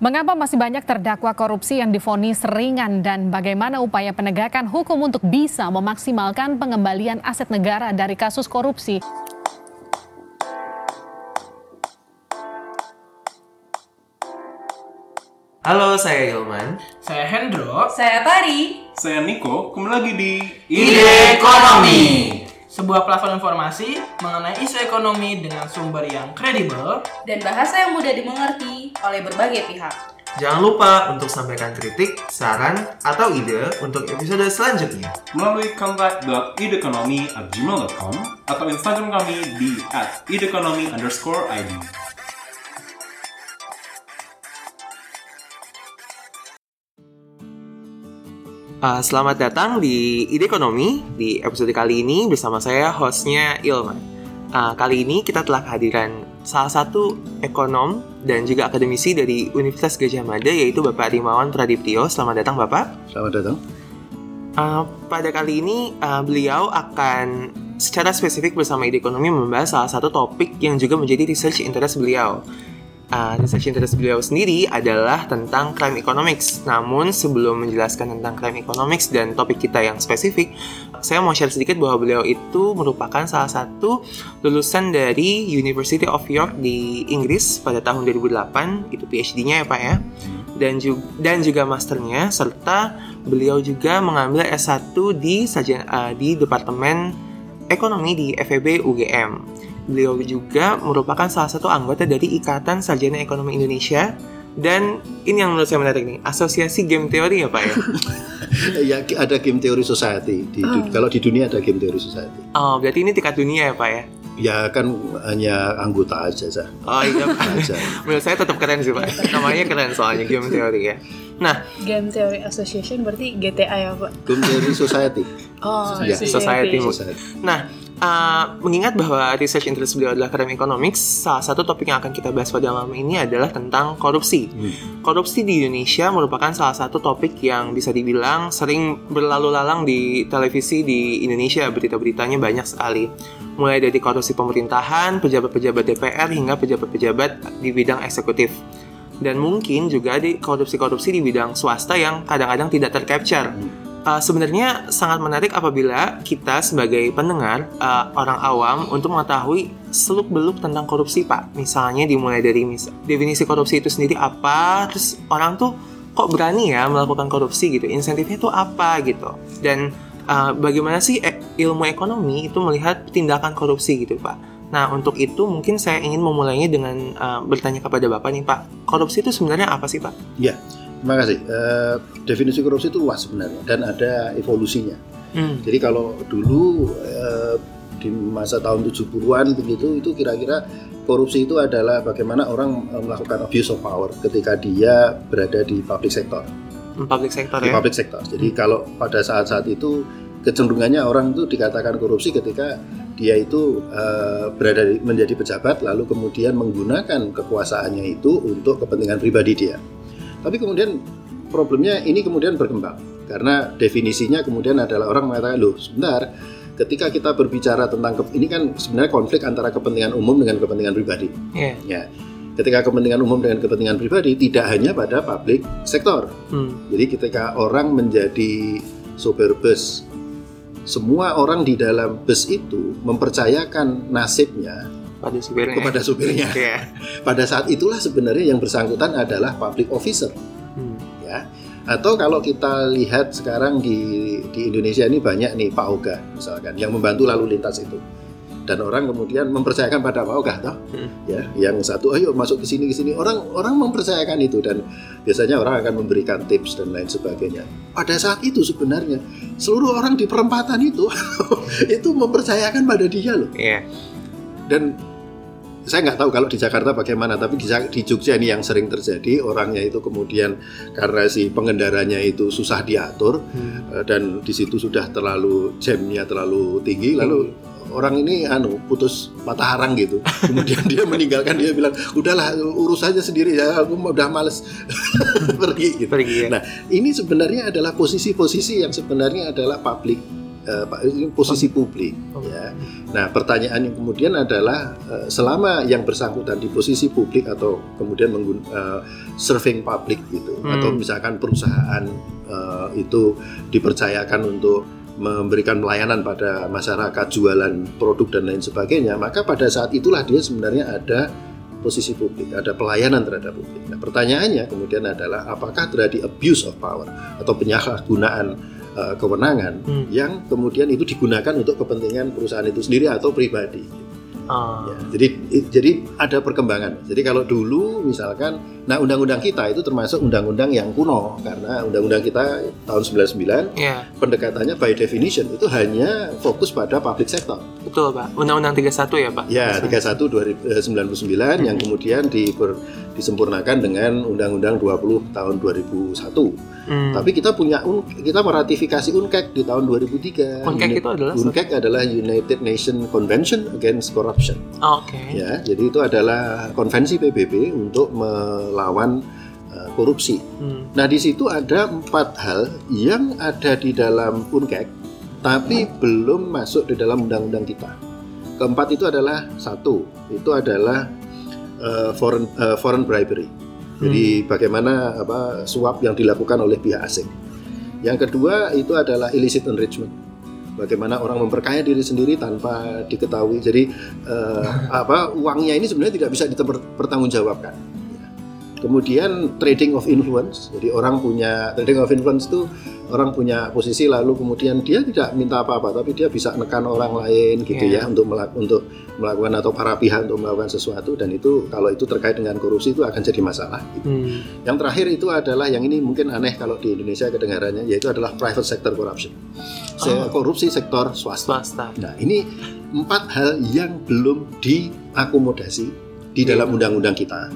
Mengapa masih banyak terdakwa korupsi yang difonis ringan dan bagaimana upaya penegakan hukum untuk bisa memaksimalkan pengembalian aset negara dari kasus korupsi? Halo, saya Ilman. Saya Hendro. Saya Tari. Saya Niko, kembali lagi di Ide Ekonomi. Sebuah platform informasi mengenai isu ekonomi dengan sumber yang kredibel Dan bahasa yang mudah dimengerti oleh berbagai pihak. Jangan lupa untuk sampaikan kritik, saran, atau ide untuk episode selanjutnya. melalui kontak.idekonomi at gmail.com atau Instagram kami di at Uh, selamat datang di Ide Ekonomi di episode kali ini bersama saya hostnya Ilman. Uh, kali ini kita telah kehadiran salah satu ekonom dan juga akademisi dari Universitas Gajah Mada yaitu Bapak Rimawan Pradiptyo. Selamat datang Bapak. Selamat datang. Uh, pada kali ini uh, beliau akan secara spesifik bersama Ide Ekonomi membahas salah satu topik yang juga menjadi research interest beliau. Uh, research interest beliau sendiri adalah tentang crime economics. Namun sebelum menjelaskan tentang crime economics dan topik kita yang spesifik, saya mau share sedikit bahwa beliau itu merupakan salah satu lulusan dari University of York di Inggris pada tahun 2008, itu PhD-nya ya Pak ya. Dan juga dan juga masternya serta beliau juga mengambil S1 di uh, di Departemen Ekonomi di FEB UGM. Beliau juga merupakan salah satu anggota dari Ikatan Sarjana Ekonomi Indonesia dan ini yang menurut saya menarik nih, Asosiasi Game Theory ya Pak ya? ya ada game theory society. Di, du- Kalau di dunia ada game theory society. Oh, berarti ini tingkat dunia ya Pak ya? Ya kan hanya anggota aja sah. Oh iya Pak. Aja. menurut saya tetap keren sih Pak. Namanya keren soalnya Game Theory ya. Nah, Game Theory Association berarti GTA ya Pak? Game theory society. Oh, Ya, society. society. Nah, uh, mengingat bahwa research interest beliau adalah crime economics, salah satu topik yang akan kita bahas pada malam ini adalah tentang korupsi. Hmm. Korupsi di Indonesia merupakan salah satu topik yang bisa dibilang sering berlalu lalang di televisi di Indonesia. Berita-beritanya banyak sekali. Mulai dari korupsi pemerintahan, pejabat-pejabat DPR, hingga pejabat-pejabat di bidang eksekutif. Dan mungkin juga di korupsi-korupsi di bidang swasta yang kadang-kadang tidak tercapture. Uh, sebenarnya sangat menarik apabila kita sebagai pendengar uh, orang awam untuk mengetahui seluk beluk tentang korupsi pak. Misalnya dimulai dari mis- definisi korupsi itu sendiri apa terus orang tuh kok berani ya melakukan korupsi gitu? Insentifnya tuh apa gitu? Dan uh, bagaimana sih ilmu ekonomi itu melihat tindakan korupsi gitu pak? Nah untuk itu mungkin saya ingin memulainya dengan uh, bertanya kepada bapak nih pak. Korupsi itu sebenarnya apa sih pak? Ya, terima kasih. Eh, definisi korupsi itu luas sebenarnya dan ada evolusinya. hmm. Jadi kalau dulu eh, di masa tahun 70-an begitu itu kira-kira korupsi itu adalah bagaimana orang eh, melakukan abuse of power ketika dia berada di public sector. public sector di ya public sector. Jadi kalau pada saat-saat itu kecenderungannya orang itu dikatakan korupsi ketika dia itu eh, berada di- menjadi pejabat lalu kemudian menggunakan kekuasaannya itu untuk kepentingan pribadi dia. Tapi kemudian problemnya ini kemudian berkembang karena definisinya kemudian adalah orang mengatakan loh sebentar ketika kita berbicara tentang ini kan sebenarnya konflik antara kepentingan umum dengan kepentingan pribadi. Iya. Ya. Ketika kepentingan umum dengan kepentingan pribadi tidak hanya pada public sektor, Hmm. jadi ketika orang menjadi sopir bus, semua orang di dalam bus itu mempercayakan nasibnya pada supirnya kepada supirnya. Iya. Pada saat itulah sebenarnya yang bersangkutan adalah public officer, Hmm. ya. Atau kalau kita lihat sekarang di di Indonesia ini banyak nih Pak Oga misalkan yang membantu lalu lintas itu. Dan orang kemudian mempercayakan pada Pak Oga toh. Hmm. Ya, yang satu ayo masuk ke sini ke sini. Orang orang mempercayakan itu dan biasanya orang akan memberikan tips dan lain sebagainya. Pada saat itu sebenarnya seluruh orang di perempatan itu itu mempercayakan pada dia loh. Iya. Dan saya nggak tahu kalau di Jakarta bagaimana, tapi di, Jogja ini yang sering terjadi orangnya itu kemudian karena si pengendaranya itu susah diatur Hmm. eh, dan di situ sudah terlalu jamnya terlalu tinggi, lalu orang ini anu putus patah harang gitu. Kemudian dia meninggalkan dia bilang udahlah urus aja sendiri ya, aku udah males pergi gitu. Pergi ya. Nah, ini sebenarnya adalah posisi-posisi yang sebenarnya adalah public ini posisi publik ya. Nah, pertanyaan yang kemudian adalah eh, selama yang bersangkutan di posisi publik atau kemudian menggun, eh, serving public gitu Hmm. atau misalkan perusahaan eh, itu dipercayakan untuk memberikan pelayanan pada masyarakat jualan produk dan lain sebagainya, maka pada saat itulah dia sebenarnya ada posisi publik, ada pelayanan terhadap publik. Nah, pertanyaannya kemudian adalah apakah terjadi abuse of power atau penyalahgunaan eh, kewenangan Hmm. yang kemudian itu digunakan untuk kepentingan perusahaan itu sendiri atau pribadi. Ah. Ya, jadi jadi ada perkembangan. Jadi kalau dulu misalkan, nah undang-undang kita itu termasuk undang-undang yang kuno karena undang-undang kita tahun 99 Iya, pendekatannya by definition itu hanya fokus pada public sector. betul Pak. Undang-Undang 31 ya Pak? Ya, 31 2099 yang kemudian diper- disempurnakan dengan Undang-Undang 20 tahun 2001. Hmm. Tapi kita punya un, kita meratifikasi UNCAC di tahun 2003. UNCAC itu adalah UNCAC adalah United Nations Convention Against Corruption. Oh, Oke. Ya, jadi itu adalah konvensi PBB untuk melawan uh, korupsi. Hmm. Nah, di situ ada empat hal yang ada di dalam UNCAC, tapi belum masuk di dalam undang-undang kita. Keempat itu adalah satu, itu adalah uh, foreign uh, foreign bribery. Jadi bagaimana apa suap yang dilakukan oleh pihak asing. Yang kedua itu adalah illicit enrichment. Bagaimana orang memperkaya diri sendiri tanpa diketahui. Jadi eh, apa uangnya ini sebenarnya tidak bisa dipertanggungjawabkan. Kemudian trading of influence. Jadi orang punya trading of influence itu orang punya posisi lalu kemudian dia tidak minta apa-apa tapi dia bisa nekan orang lain gitu Iya. ya untuk melak- untuk melakukan atau para pihak untuk melakukan sesuatu dan itu kalau itu terkait dengan korupsi itu akan jadi masalah. gitu. Hmm. Yang terakhir itu adalah yang ini mungkin aneh kalau di Indonesia kedengarannya yaitu adalah private sector corruption. Se- Oh. Korupsi sektor swasta. Swasta. Nah, ini empat hal yang belum diakomodasi di dalam undang-undang kita.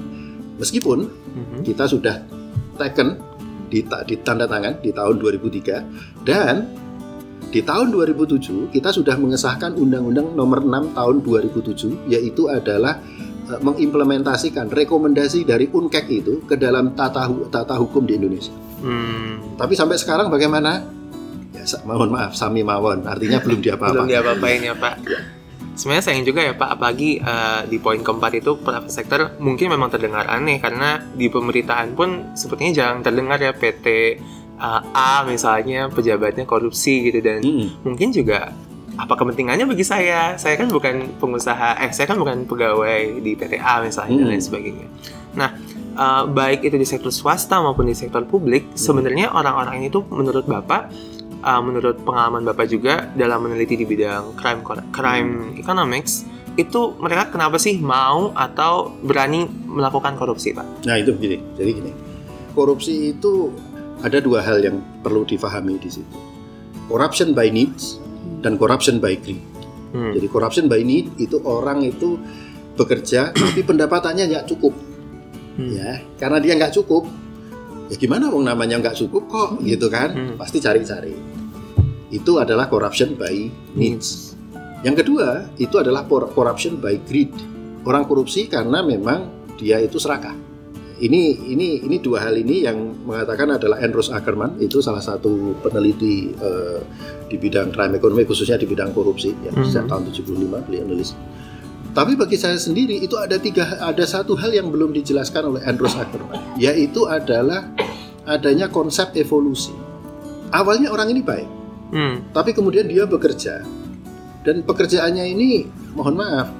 Meskipun Mhm. kita sudah taken di ditanda tangan di tahun 2003 dan di tahun 2007 kita sudah mengesahkan Undang-Undang Nomor 6 Tahun 2007 yaitu adalah eh, mengimplementasikan rekomendasi dari UNCAC itu ke dalam tata tata hukum di Indonesia. Hmm. Tapi sampai sekarang bagaimana? Ya, mohon maaf, sami mawon. Artinya belum Belum diapa-apa. diapa-apain ya Pak. Sebenarnya sayang juga ya Pak, apalagi eh, di poin keempat itu private sector mungkin memang terdengar aneh karena di pemerintahan pun sepertinya jarang terdengar ya PT eh, A misalnya pejabatnya korupsi gitu dan Mm-mm. mungkin juga apa kepentingannya bagi saya? Saya kan bukan pengusaha, eh saya kan bukan pegawai di PT A misalnya dan Hmm. lain sebagainya. Nah, eh, baik itu di sektor swasta maupun di sektor publik, sebenarnya orang-orang ini tuh menurut Bapak, eh, menurut pengalaman Bapak juga dalam meneliti di bidang crime crime economics, itu mereka kenapa sih mau atau berani melakukan korupsi, Pak? Nah itu begini, jadi gini, korupsi itu ada dua hal yang perlu difahami di situ. Corruption by needs dan corruption by greed. Hmm. Jadi corruption by need itu orang itu bekerja tapi pendapatannya nggak cukup, Hmm. ya, karena dia nggak cukup. Ya gimana wong namanya nggak cukup kok, gitu kan? Hmm. Pasti cari-cari. Itu adalah corruption by needs. Yang kedua itu adalah corruption by greed. Orang korupsi karena memang dia itu serakah. Ini ini ini dua hal ini yang mengatakan adalah Andrews Ackerman itu salah satu peneliti eh, di bidang crime economy khususnya di bidang korupsi ya Mhm. sejak tahun 75 beliau nulis. Tapi bagi saya sendiri itu ada tiga ada satu hal yang belum dijelaskan oleh Andrews Ackerman yaitu adalah adanya konsep evolusi. Awalnya orang ini baik, Hmm. tapi kemudian dia bekerja dan pekerjaannya ini mohon maaf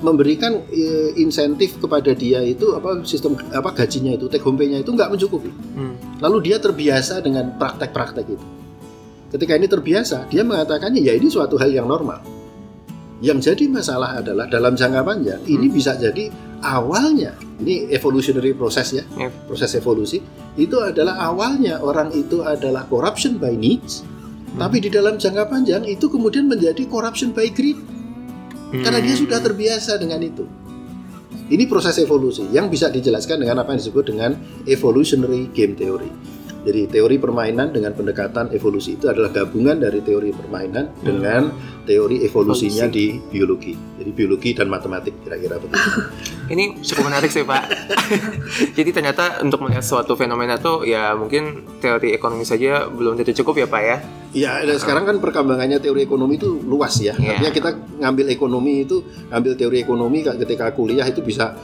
memberikan eh, insentif kepada dia itu apa sistem apa gajinya itu take home pay-nya itu nggak mencukupi. Hmm. Lalu dia terbiasa dengan praktek-praktek itu. Ketika ini terbiasa, dia mengatakannya ya ini suatu hal yang normal. Yang jadi masalah adalah dalam jangka panjang ini bisa jadi awalnya ini evolutionary proses ya, Ya. proses evolusi itu adalah awalnya orang itu adalah corruption by needs, tapi di dalam jangka panjang itu kemudian menjadi corruption by greed karena dia Hmm. sudah terbiasa dengan itu. Ini proses evolusi yang bisa dijelaskan dengan apa yang disebut dengan evolutionary game theory. Jadi teori permainan dengan pendekatan evolusi itu adalah gabungan dari teori permainan dengan teori evolusinya di biologi. Jadi biologi dan matematik kira-kira begitu. Ini cukup menarik sih Pak. Jadi ternyata untuk melihat suatu fenomena tuh ya mungkin teori ekonomi saja belum tentu cukup ya Pak ya. Iya, dan sekarang kan perkembangannya teori ekonomi itu luas ya. Iya. Artinya kita ngambil ekonomi itu, ngambil teori ekonomi ketika kuliah itu bisa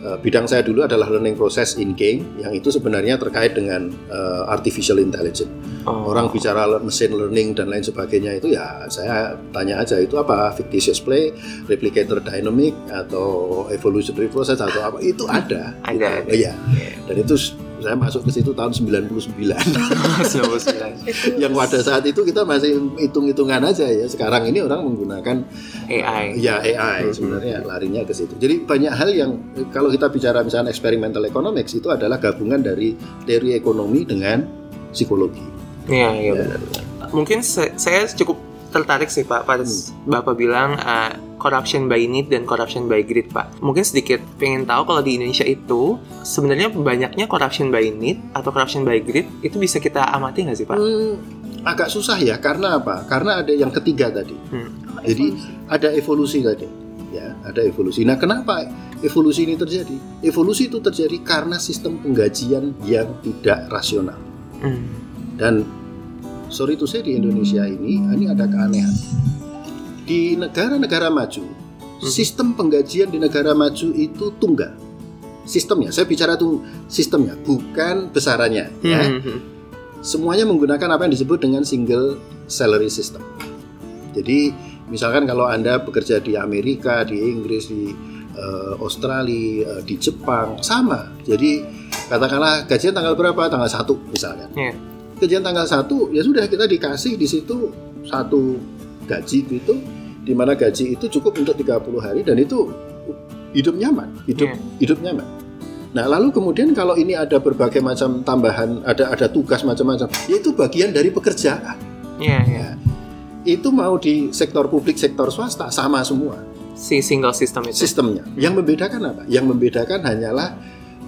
bidang saya dulu adalah learning process in game yang itu sebenarnya terkait dengan eh, artificial intelligence. Oh. Orang bicara machine learning dan lain sebagainya itu ya saya tanya aja itu apa fictitious play, replicator dynamic atau evolutionary process atau apa itu ada. Ada, ada. Oh, iya. Dan itu saya masuk ke situ tahun 99. 99. yang pada saat itu kita masih hitung-hitungan aja ya. Sekarang ini orang menggunakan AI. ya AI sebenarnya larinya ke situ. Jadi banyak hal yang kalau kita bicara misalnya experimental economics itu adalah gabungan dari teori ekonomi dengan psikologi. Iya, iya benar. Mungkin saya cukup tertarik sih Pak pada s- Bapak bilang uh, corruption by need dan corruption by greed Pak. Mungkin sedikit pengen tahu kalau di Indonesia itu sebenarnya banyaknya corruption by need atau corruption by greed itu bisa kita amati nggak sih Pak? Hmm, agak susah ya karena apa? Karena ada yang ketiga tadi. Hmm. Jadi ada evolusi tadi. Ya, ada evolusi. Nah, kenapa evolusi ini terjadi? Evolusi itu terjadi karena sistem penggajian yang tidak rasional. Hmm. Dan sorry to say di Indonesia ini ini ada keanehan. Di negara-negara maju, sistem penggajian di negara maju itu tunggal. Sistemnya, saya bicara tuh sistemnya, bukan besarannya. Ya, Hmm. semuanya menggunakan apa yang disebut dengan single salary system. Jadi, misalkan kalau anda bekerja di Amerika, di Inggris, di eh, Australia, eh, di Jepang, sama. Jadi, katakanlah gajian tanggal berapa? Tanggal 1 misalkan Iya. Gajian tanggal 1 ya sudah kita dikasih di situ satu gaji gitu di mana gaji itu cukup untuk 30 hari dan itu hidup nyaman, hidup Iya. hidup nyaman. Nah, lalu kemudian kalau ini ada berbagai macam tambahan, ada ada tugas macam-macam, ya itu bagian dari pekerjaan. Iya, iya. Itu mau di sektor publik, sektor swasta sama semua Si single system itu. sistemnya. Yang membedakan apa? Yang membedakan hanyalah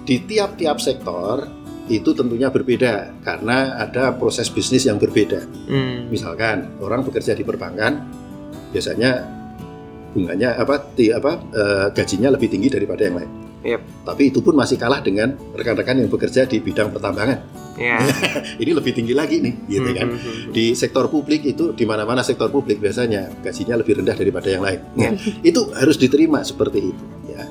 di tiap-tiap sektor itu tentunya berbeda karena ada proses bisnis yang berbeda. Hmm. Misalkan orang bekerja di perbankan, biasanya bunganya apa, ti, apa eh, gajinya lebih tinggi daripada yang lain. Yep. Tapi itu pun masih kalah dengan rekan-rekan yang bekerja di bidang pertambangan. Iya. Ini lebih tinggi lagi nih, gitu kan. Hmm, hmm, hmm. Di sektor publik itu di mana-mana sektor publik biasanya gajinya lebih rendah daripada yang lain. Nah, itu harus diterima seperti itu, ya.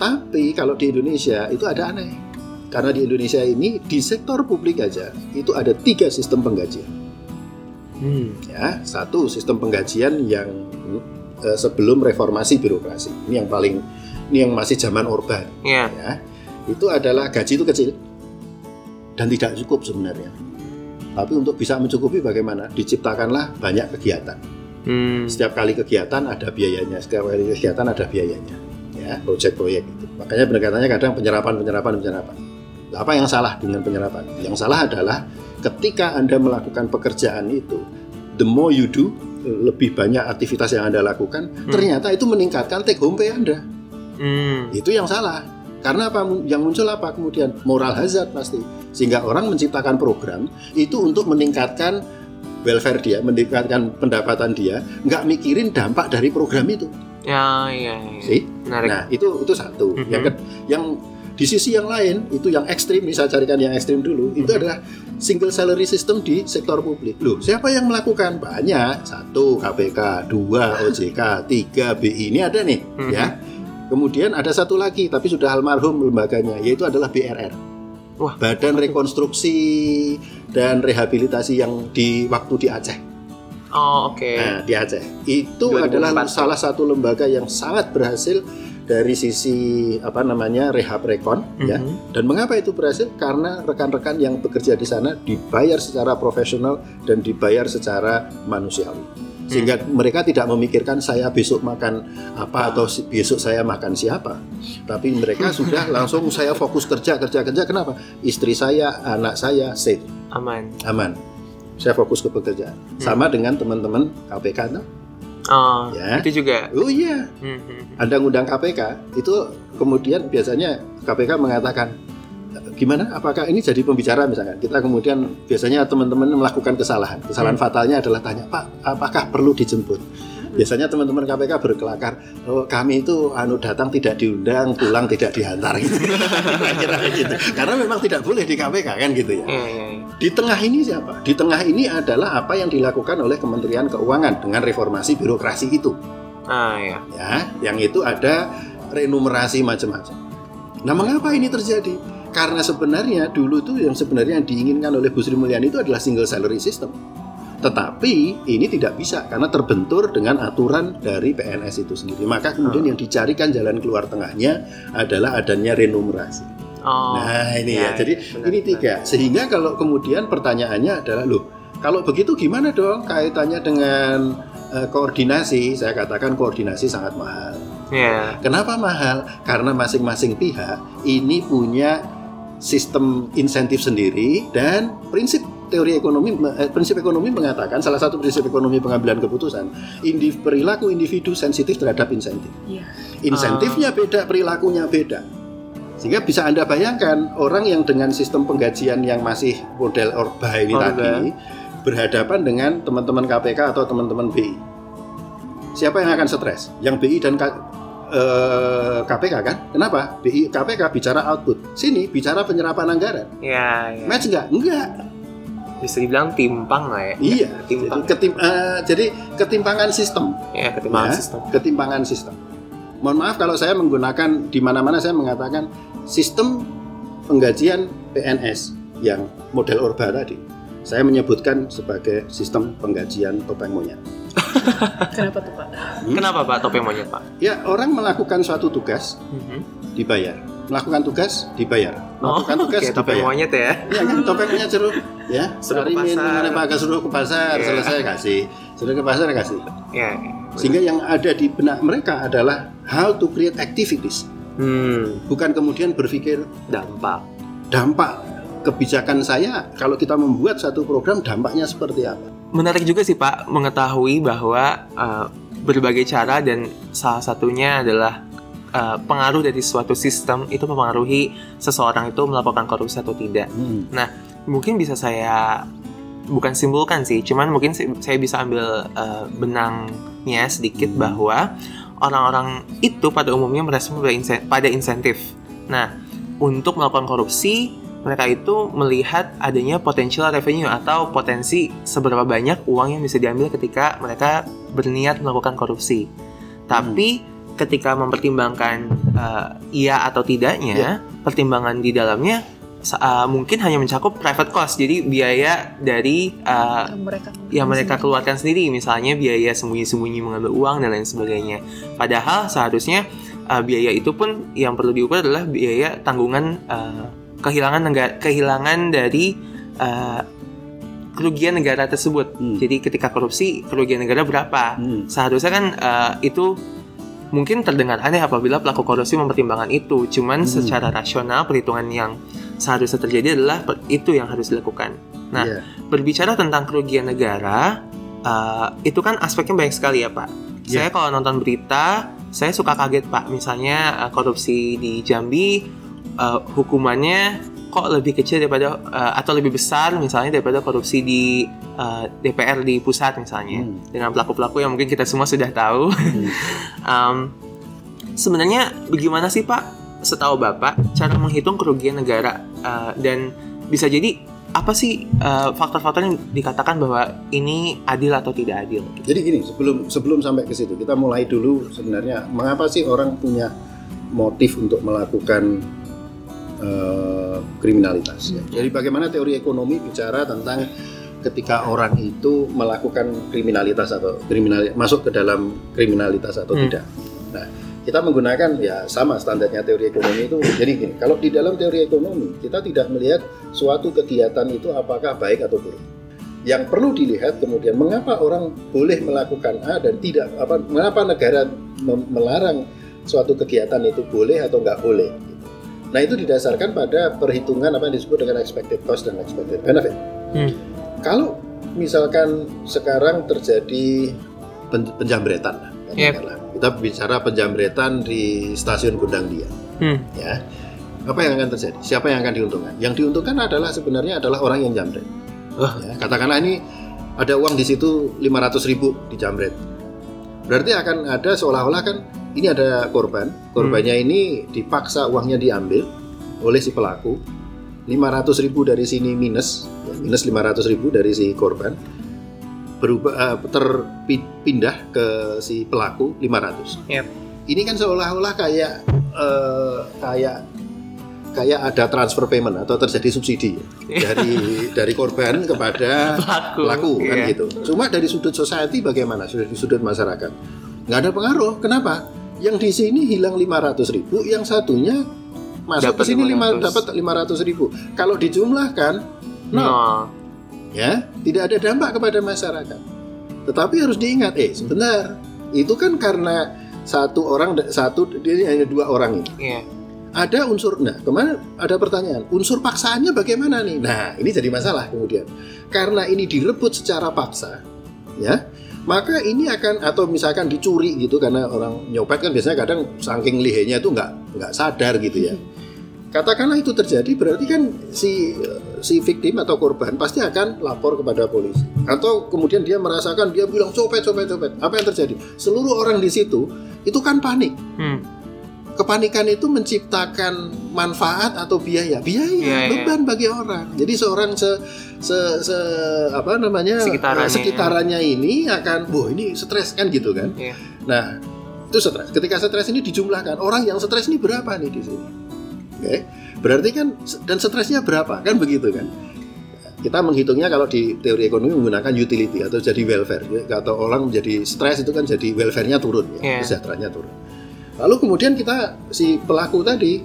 Tapi kalau di Indonesia itu ada aneh. Karena di Indonesia ini di sektor publik aja itu ada tiga sistem penggajian. Hmm. ya satu sistem penggajian yang eh, sebelum reformasi birokrasi ini yang paling ini yang masih zaman orba Iya. ya itu adalah gaji itu kecil dan tidak cukup sebenarnya tapi untuk bisa mencukupi bagaimana diciptakanlah banyak kegiatan Hmm. setiap kali kegiatan ada biayanya setiap kali kegiatan ada biayanya ya proyek-proyek itu makanya pendekatannya kadang penyerapan penyerapan penyerapan apa yang salah dengan penyerapan yang salah adalah ketika anda melakukan pekerjaan itu the more you do lebih banyak aktivitas yang anda lakukan ternyata itu meningkatkan take home pay anda Hmm. itu yang salah karena apa yang muncul apa kemudian moral hazard pasti sehingga orang menciptakan program itu untuk meningkatkan welfare dia meningkatkan pendapatan dia nggak mikirin dampak dari program itu Ya, iya. iya. Menarik. nah itu itu satu Mhm. yang ke- yang di sisi yang lain itu yang ekstrim nih saya carikan yang ekstrim dulu itu Mhm. adalah single salary system di sektor publik loh siapa yang melakukan banyak satu KPK dua OJK tiga BI ini ada nih Mhm. ya kemudian ada satu lagi tapi sudah almarhum lembaganya yaitu adalah BRR Wah, Badan Rekonstruksi dan Rehabilitasi yang di waktu di Aceh Oh, oke. Nah, di Aceh. Itu 2004. adalah salah satu lembaga yang sangat berhasil dari sisi apa namanya rehab rekon ya. Mhm. Dan mengapa itu berhasil? Karena rekan-rekan yang bekerja di sana dibayar secara profesional dan dibayar secara manusiawi. Sehingga mereka tidak memikirkan saya besok makan apa atau besok saya makan siapa. Tapi mereka sudah langsung saya fokus kerja kerja kerja. Kenapa? Istri saya, anak saya safe, Aman. aman. Saya fokus ke pekerjaan. Sama dengan teman-teman KPK tuh. Oh, Ya. itu juga. Oh iya, Hmm, hmm. Anda ngundang KPK, itu kemudian biasanya KPK mengatakan, gimana? Apakah ini jadi pembicara misalkan? Kita kemudian biasanya teman-teman melakukan kesalahan. Kesalahan Hmm. fatalnya adalah tanya, Pak, apakah perlu dijemput? Biasanya teman-teman KPK berkelakar, oh, kami itu anu datang tidak diundang, pulang tidak diantar gitu. Kira-kira gitu. Karena memang tidak boleh di KPK kan gitu ya. Iya. Di tengah ini siapa? Di tengah ini adalah apa yang dilakukan oleh Kementerian Keuangan dengan reformasi birokrasi itu. Ah ya. Ya, yang itu ada renumerasi macam-macam. Nah, mengapa ini terjadi? Karena sebenarnya dulu tuh yang sebenarnya yang diinginkan oleh Bu Sri Mulyani itu adalah single salary system. Tetapi ini tidak bisa karena terbentur dengan aturan dari PNS itu sendiri. Maka kemudian yang dicarikan jalan keluar tengahnya adalah adanya renumerasi. Oh. Nah ini ya, ya, jadi benar, ini benar. tiga. Sehingga kalau kemudian pertanyaannya adalah loh, kalau begitu gimana dong kaitannya dengan eh, koordinasi? Saya katakan koordinasi sangat mahal. Iya. Kenapa mahal? Karena masing-masing pihak ini punya sistem insentif sendiri dan prinsip teori ekonomi eh, prinsip ekonomi mengatakan salah satu prinsip ekonomi pengambilan keputusan indi, perilaku individu sensitif terhadap insentif. Iya. Insentifnya beda, perilakunya beda. Sehingga bisa Anda bayangkan orang yang dengan sistem penggajian yang masih model Orba ini Orba. tadi berhadapan dengan teman-teman KPK atau teman-teman BI. Siapa yang akan stres? Yang BI dan K- eh, KPK kan? Kenapa? BI KPK bicara output. Sini bicara penyerapan anggaran. Iya, iya. Match enggak? Enggak. Bisa dibilang timpang lah ya. Iya. Timpang. Jadi, ketim- eh, jadi ketimpangan sistem. Iya, ketimpangan Ya, sistem. ketimpangan sistem. Mohon maaf kalau saya menggunakan di mana-mana saya mengatakan sistem penggajian PNS yang model Orba tadi. Saya menyebutkan sebagai sistem penggajian topeng monyet. Kenapa tuh Pak? Kenapa Pak topeng monyet Pak? Ya, orang melakukan suatu tugas Mhm. dibayar. Melakukan tugas dibayar. Oh, Melakukan tugas oke, topeng dibayar. monyet ya. Ya kan topeng monyet suruh ya, Suruh Sarimin, pasar. mengenai Pak suruh ke pasar, Iya. selesai kasih. Suruh ke pasar kasih. Iya. Sehingga yang ada di benak mereka adalah how to create activities, Hmm, bukan kemudian berpikir dampak. dampak kebijakan saya kalau kita membuat satu program dampaknya seperti apa. Menarik juga sih Pak mengetahui bahwa uh, berbagai cara dan salah satunya adalah uh, pengaruh dari suatu sistem itu mempengaruhi seseorang itu melakukan korupsi atau tidak. Mungkin bisa saya bukan simpulkan sih, cuman mungkin saya bisa ambil uh, benangnya sedikit Hmm. bahwa orang-orang itu pada umumnya merespon pada insen- pada insentif. Nah, untuk melakukan korupsi mereka itu melihat adanya potential revenue atau potensi seberapa banyak uang yang bisa diambil ketika mereka berniat melakukan korupsi. Tapi ketika mempertimbangkan uh, iya atau tidaknya, pertimbangan di dalamnya uh, mungkin hanya mencakup private cost, jadi biaya dari uh, Yang mereka yang mereka keluarkan sendiri, misalnya biaya sembunyi-sembunyi mengambil uang dan lain sebagainya. Padahal seharusnya uh, biaya itu pun yang perlu diukur adalah biaya tanggungan uh, kehilangan negara, kehilangan dari uh, kerugian negara tersebut. Hmm. Jadi ketika korupsi kerugian negara berapa? Hmm. Seharusnya kan uh, itu mungkin terdengar aneh apabila pelaku korupsi mempertimbangkan itu. Cuman Hmm. secara rasional perhitungan yang seharusnya terjadi adalah itu yang harus dilakukan. Nah, Iya. berbicara tentang kerugian negara, uh, itu kan aspeknya banyak sekali ya Pak. Ya. Saya kalau nonton berita, saya suka kaget Pak. Misalnya uh, korupsi di Jambi, uh, hukumannya kok lebih kecil daripada uh, atau lebih besar misalnya daripada korupsi di uh, DPR di pusat misalnya Hmm. dengan pelaku-pelaku yang mungkin kita semua sudah tahu. Um, sebenarnya bagaimana sih Pak, setahu Bapak, cara menghitung kerugian negara Uh, dan bisa jadi apa sih uh, faktor-faktor yang dikatakan bahwa ini adil atau tidak adil? Jadi gini, sebelum sebelum sampai ke situ, kita mulai dulu sebenarnya mengapa sih orang punya motif untuk melakukan eh, kriminalitas. ya. Jadi bagaimana teori ekonomi bicara tentang ketika orang itu melakukan kriminalitas atau kriminal masuk ke dalam kriminalitas atau Hmm. tidak. Nah, kita menggunakan ya sama standarnya teori ekonomi itu. Jadi gini, kalau di dalam teori ekonomi kita tidak melihat suatu kegiatan itu apakah baik atau buruk. Yang perlu dilihat kemudian mengapa orang boleh melakukan A dan tidak apa mengapa negara melarang suatu kegiatan itu boleh atau nggak boleh. Nah itu didasarkan pada perhitungan apa yang disebut dengan expected cost dan expected benefit. Hmm. Kalau misalkan sekarang terjadi pen- penjambretan, Yep. katakanlah. kita bicara penjambretan di stasiun Gondang Dia Hmm. ya apa yang akan terjadi? Siapa yang akan diuntungkan? Yang diuntungkan adalah sebenarnya adalah orang yang jamret. Wah. Ya, katakanlah ini ada uang di situ 500 ribu di jamret. Berarti akan ada seolah-olah kan ini ada korban. Korbannya ini dipaksa uangnya diambil oleh si pelaku. 500 ribu dari sini minus, ya, minus 500 ribu dari si korban. Berubah eh, terpindah ke si pelaku 500 Yep. ini kan seolah-olah kayak eh, kayak kayak ada transfer payment atau terjadi subsidi dari dari korban kepada Pelaku, pelaku kan iya. gitu. Cuma dari sudut society bagaimana? Sudah di sudut masyarakat nggak ada pengaruh. Kenapa? Yang di sini hilang 500 ribu, yang satunya masuk Dapat ke sini lima 500. dapat 500 ribu. Kalau dijumlahkan, no, No. ya tidak ada dampak kepada masyarakat. Tetapi harus diingat, eh sebentar, itu kan karena satu orang satu dia hanya dua orang ini. Iya. Ada unsur, nah kemarin ada pertanyaan, unsur paksaannya bagaimana nih? Nah ini jadi masalah kemudian, karena ini direbut secara paksa, ya maka ini akan atau misalkan dicuri gitu karena orang nyopet kan biasanya kadang saking lihenya itu nggak nggak sadar gitu ya. Katakanlah itu terjadi berarti kan si si victim atau korban pasti akan lapor kepada polisi atau kemudian dia merasakan dia bilang copet copet copet apa yang terjadi seluruh orang di situ itu kan panik Hmm. Kepanikan itu menciptakan manfaat atau biaya? Biaya iya. beban bagi orang. Jadi seorang se, se, se- apa namanya Sekitarannya. eh, sekitarannya. ini akan wah ini stres kan gitu kan? Iya. nah itu stres. Ketika stres ini dijumlahkan orang yang stres ini berapa nih di sini? Oke. Berarti kan dan stresnya berapa? Kan begitu kan? Kita menghitungnya kalau di teori ekonomi menggunakan utility atau jadi welfare. Atau orang menjadi stres itu kan jadi welfare-nya turun ya, Iya. kesejahteranya turun lalu kemudian kita si pelaku tadi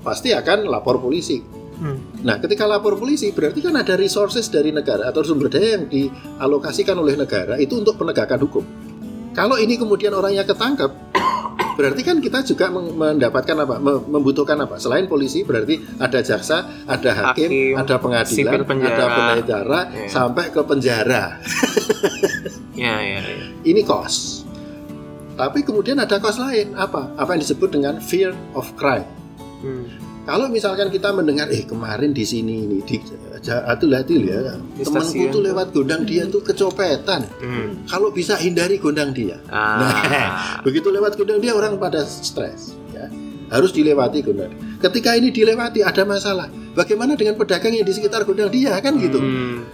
pasti akan lapor polisi Hmm. Nah, ketika lapor polisi berarti kan ada resources dari negara atau sumber daya yang dialokasikan oleh negara itu untuk penegakan hukum. Kalau ini kemudian orangnya ketangkep, berarti kan kita juga mendapatkan apa? Mem- Membutuhkan apa? Selain polisi berarti ada jaksa, ada hakim, Hakim, ada pengadilan, penjara. ada penjara Iya. sampai ke penjara. Iya, iya, iya. Ini cost. Tapi kemudian ada cost lain apa? Apa yang disebut dengan fear of crime. Hmm. Kalau misalkan kita mendengar, eh kemarin di sini ini di atul atul ya, Di temanku tuh lewat gondang dia tuh kecopetan. Hmm. Kalau bisa hindari gondang dia. Ah. Nah, begitu lewat gondang dia orang pada stres. Ya. Harus dilewati gondang. Ketika ini dilewati ada masalah. Bagaimana dengan pedagang yang di sekitar gondang dia kan gitu? Hmm.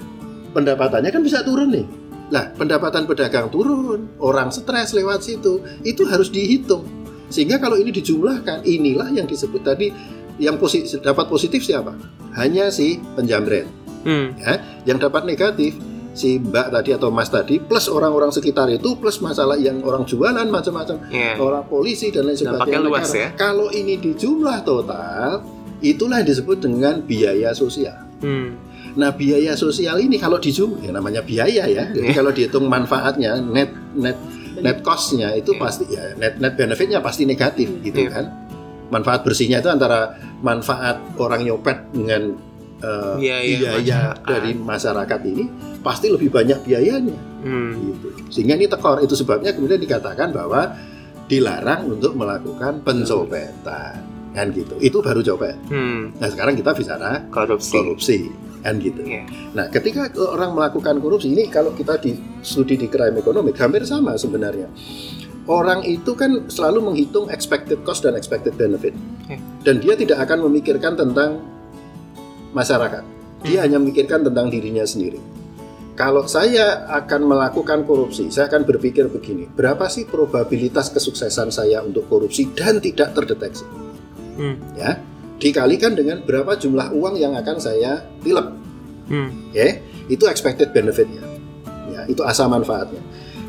Pendapatannya kan bisa turun nih. Lah, pendapatan pedagang turun, orang stres lewat situ, itu harus dihitung. Sehingga kalau ini dijumlahkan, inilah yang disebut tadi yang positif, dapat positif siapa? Hanya si penjamret. Hmm. Ya. Yang dapat negatif si Mbak tadi atau Mas tadi plus orang-orang sekitar itu plus masalah yang orang jualan macam-macam, Iya. orang polisi dan lain sebagainya. Luas negara. ya. Kalau ini dijumlah total, itulah yang disebut dengan biaya sosial. Hmm. Nah biaya sosial ini kalau dijum, ya namanya biaya ya. Jadi Iya. kalau dihitung manfaatnya, net net net costnya itu Iya. pasti ya net net benefitnya pasti negatif gitu Iya. kan. Manfaat bersihnya itu antara manfaat orang nyopet dengan eh, Biaya biaya dari masyarakat ini pasti lebih banyak biayanya Hmm. gitu. Sehingga ini tekor itu sebabnya kemudian dikatakan bahwa dilarang untuk melakukan pencopetan kan gitu. Itu baru copet. Hmm. Nah sekarang kita bicara Korupsi. korupsi kan gitu. Iya. Nah, ketika orang melakukan korupsi ini kalau kita di studi di crime economic hampir sama sebenarnya. Orang itu kan selalu menghitung expected cost dan expected benefit. Oke. Dan dia tidak akan memikirkan tentang masyarakat. Dia hanya memikirkan tentang dirinya sendiri. Kalau saya akan melakukan korupsi, saya akan berpikir begini, berapa sih probabilitas kesuksesan saya untuk korupsi dan tidak terdeteksi? Hmm. Ya, dikalikan dengan berapa jumlah uang yang akan saya tilep. Hmm. Ya, itu expected benefitnya. Ya, itu asa manfaatnya.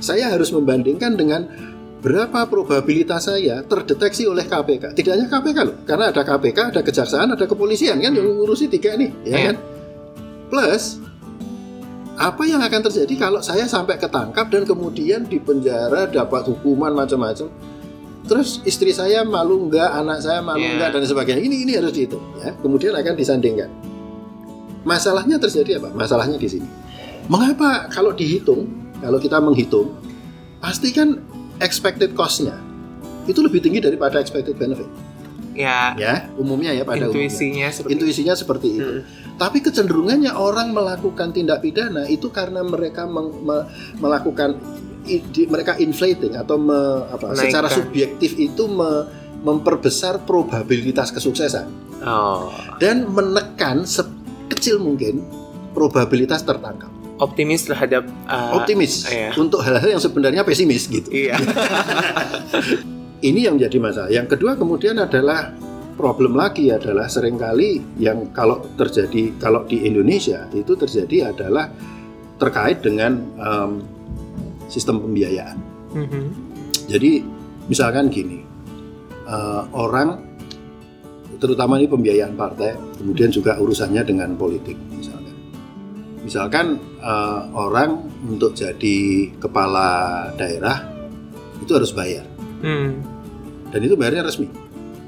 Saya harus membandingkan dengan berapa probabilitas saya terdeteksi oleh KPK. Tidak hanya KPK loh, karena ada KPK, ada kejaksaan, ada kepolisian kan yang ngurusi tiga nih, ya Iya. kan? Plus apa yang akan terjadi kalau saya sampai ketangkap dan kemudian di penjara dapat hukuman macam-macam? Terus istri saya malu enggak, anak saya malu Iya. enggak dan sebagainya. Ini ini harus dihitung ya. Kemudian akan disandingkan. Masalahnya terjadi apa? Masalahnya di sini. Mengapa kalau dihitung, kalau kita menghitung, pasti kan expected cost-nya itu lebih tinggi daripada expected benefit. ya ya umumnya ya pada umumnya. intuisinya seperti intuisinya seperti itu. Hmm. Tapi kecenderungannya orang melakukan tindak pidana itu karena mereka meng- me- melakukan mereka inflating atau me- apa, Menaikkan. secara subjektif itu me- memperbesar probabilitas kesuksesan oh, dan menekan sekecil mungkin probabilitas tertangkap. optimis terhadap uh, Optimis iya. untuk hal-hal yang sebenarnya pesimis gitu. iya Ini yang menjadi masalah. Yang kedua kemudian adalah problem lagi adalah sering kali yang kalau terjadi kalau di Indonesia itu terjadi adalah terkait dengan em, sistem pembiayaan. Mhm. Jadi misalkan gini, eh, orang terutama ini pembiayaan partai, kemudian juga urusannya dengan politik misalkan. Misalkan eh, orang untuk jadi kepala daerah itu harus bayar Hmm, dan itu bayarnya resmi.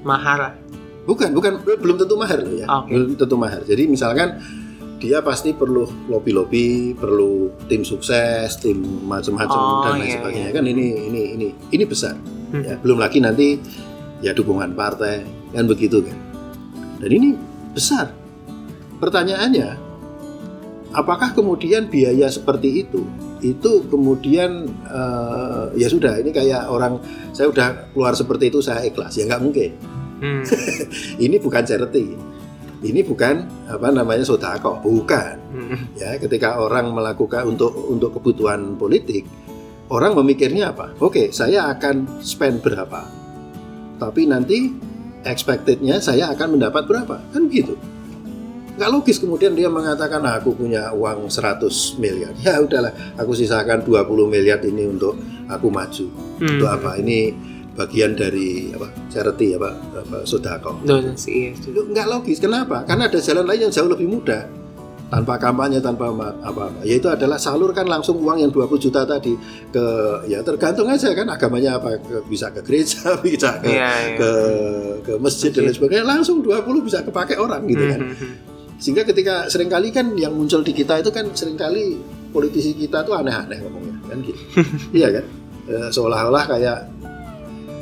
mahal Bukan, bukan belum tentu mahar loh ya. Oke. Belum tentu mahar. Jadi misalkan dia pasti perlu lobby-lobby, perlu tim sukses, tim macam-macam Oh, dan lain iya, sebagainya. iya. Kan ini ini ini ini besar. Hmm. Ya, belum lagi nanti ya dukungan partai kan begitu kan. Dan ini besar. Pertanyaannya, apakah kemudian biaya seperti itu itu kemudian eh, ya sudah ini kayak orang saya udah keluar seperti itu saya ikhlas ya nggak mungkin Hmm, ini bukan charity ini bukan apa namanya sodako bukan. Hmm, ya ketika orang melakukan untuk untuk kebutuhan politik orang memikirnya apa? Oke saya akan spend berapa? Tapi nanti expectednya saya akan mendapat berapa? Kan begitu. Nggak logis kemudian dia mengatakan "Ah, aku punya uang 100 miliar. Ya udahlah aku sisakan 20 miliar ini untuk aku maju. Hmm. untuk apa? Ini bagian dari apa charity apa, apa sodako donasi iya itu. itu nggak logis. Kenapa? Karena ada jalan lain yang jauh lebih mudah. Tanpa kampanye, tanpa ma- apa-apa. Yaitu adalah salurkan langsung uang yang 20 juta tadi ke ya tergantung aja kan agamanya apa ke- bisa ke gereja, bisa ke Iya, iya. ke ke masjid dan lain sebagainya. Langsung 20 bisa kepake orang gitu kan. Hmm, hmm, Sehingga ketika sering kali kan yang muncul di kita itu kan sering kali politisi kita tuh aneh-aneh ngomongnya kan gitu. iya kan? Eh, seolah-olah kayak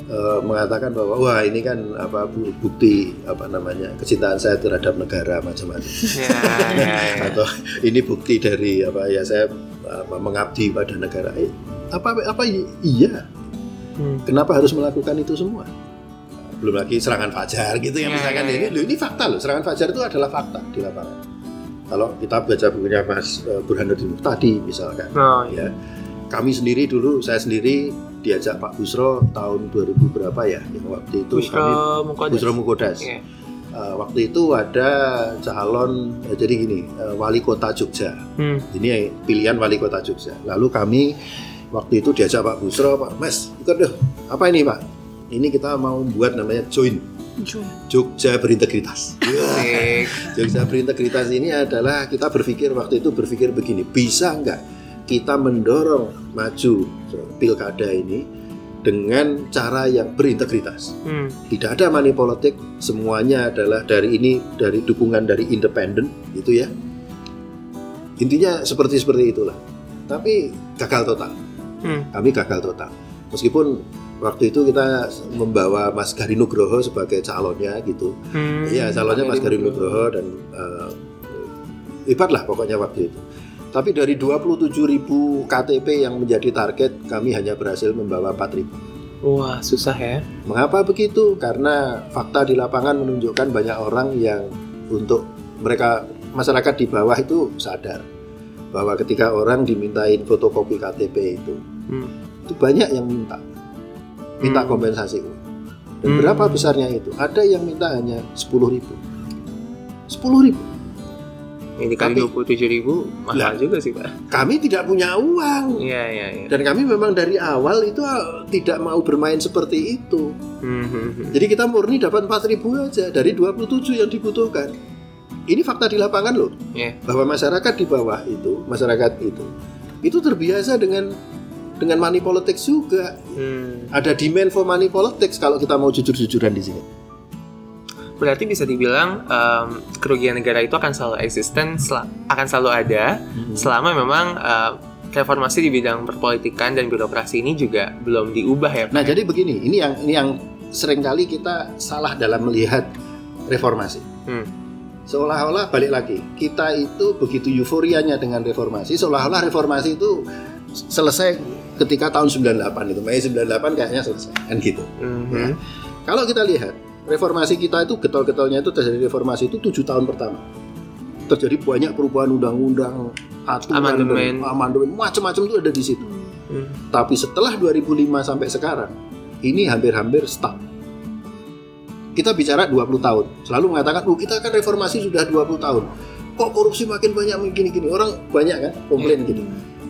eh, mengatakan bahwa wah ini kan apa bu- bukti apa namanya kecintaan saya terhadap negara macam-macam Ya, ya, ya. atau ini bukti dari apa ya saya apa, mengabdi pada negara Eh, apa apa iya Hmm. kenapa harus melakukan itu semua belum lagi serangan fajar gitu ya Ya, misalkan ya, ini ya. loh, ini fakta loh serangan fajar itu adalah fakta di lapangan kalau kita baca bukunya Mas eh, Burhanuddin Muhtadi misalkan Oh, iya. ya kami sendiri dulu saya sendiri diajak Pak Busro tahun 2000 berapa ya? Yang waktu itu Bushro kami Mukodas. Busro Mukodas. Iya. Eh, waktu itu ada calon eh, jadi gini eh, wali kota Jogja. Hmm. ini pilihan wali kota Jogja. Lalu kami waktu itu diajak Pak Busro Pak Mas ikut deh. Apa ini Pak? Ini kita mau buat namanya join. Jogja berintegritas. Jogja berintegritas ini adalah kita berpikir waktu itu berpikir begini, bisa nggak kita mendorong maju pilkada ini dengan cara yang berintegritas. Hmm. Tidak ada money politik, semuanya adalah dari ini dari dukungan dari independen, gitu ya. Intinya seperti seperti itulah. Tapi gagal total. Hmm. Kami gagal total. Meskipun waktu itu kita membawa Mas Gari Nugroho sebagai calonnya gitu. Hmm. Iya, calonnya Mas Gari Nugroho dan eh, hebat lah pokoknya waktu itu. Tapi dari 27.000 KTP yang menjadi target, kami hanya berhasil membawa 4.000. Wah, susah ya. Mengapa begitu? Karena fakta di lapangan menunjukkan banyak orang yang untuk mereka masyarakat di bawah itu sadar bahwa ketika orang dimintain fotokopi KTP itu, Hmm. itu banyak yang minta, minta Hmm. kompensasi uang. Dan Hmm. berapa besarnya itu? Ada yang minta hanya 10.000 ribu. 10 ribu. Ini dikali Tapi- 27 ribu mahal Lah. juga sih pak. Kami tidak punya uang. Iya iya iya. Dan kami memang dari awal itu uh, tidak mau bermain seperti itu. Hmm, hmm, hmm. Jadi kita murni dapat 4.000 aja dari 27 yang dibutuhkan. Ini fakta di lapangan loh, Iya. bahwa masyarakat di bawah itu, masyarakat itu, itu terbiasa dengan dengan money politics juga. Hmm. Ada demand for money politics kalau kita mau jujur-jujuran di sini. Berarti bisa dibilang em, kerugian negara itu akan selalu eksisten, sel- akan selalu ada selama memang em, reformasi di bidang perpolitikan dan birokrasi ini juga belum diubah ya. Pak? Nah, jadi begini, ini yang ini yang sering kali kita salah dalam melihat reformasi. Hmm. Seolah-olah balik lagi, kita itu begitu euforianya dengan reformasi, seolah-olah reformasi itu selesai ketika tahun 98 itu. Mei 98 kayaknya selesai kan gitu. Mhm. Kalau kita lihat reformasi kita itu getol-getolnya itu terjadi reformasi itu tujuh tahun pertama. Terjadi banyak perubahan undang-undang, aturan, Amandemen. amandemen, macam-macam itu ada di situ. Hmm. Tapi setelah 2005 sampai sekarang, ini hampir-hampir stuck. Kita bicara 20 tahun, selalu mengatakan, oh kita kan reformasi sudah 20 tahun. Kok korupsi makin banyak begini-gini? Orang banyak kan komplain gitu.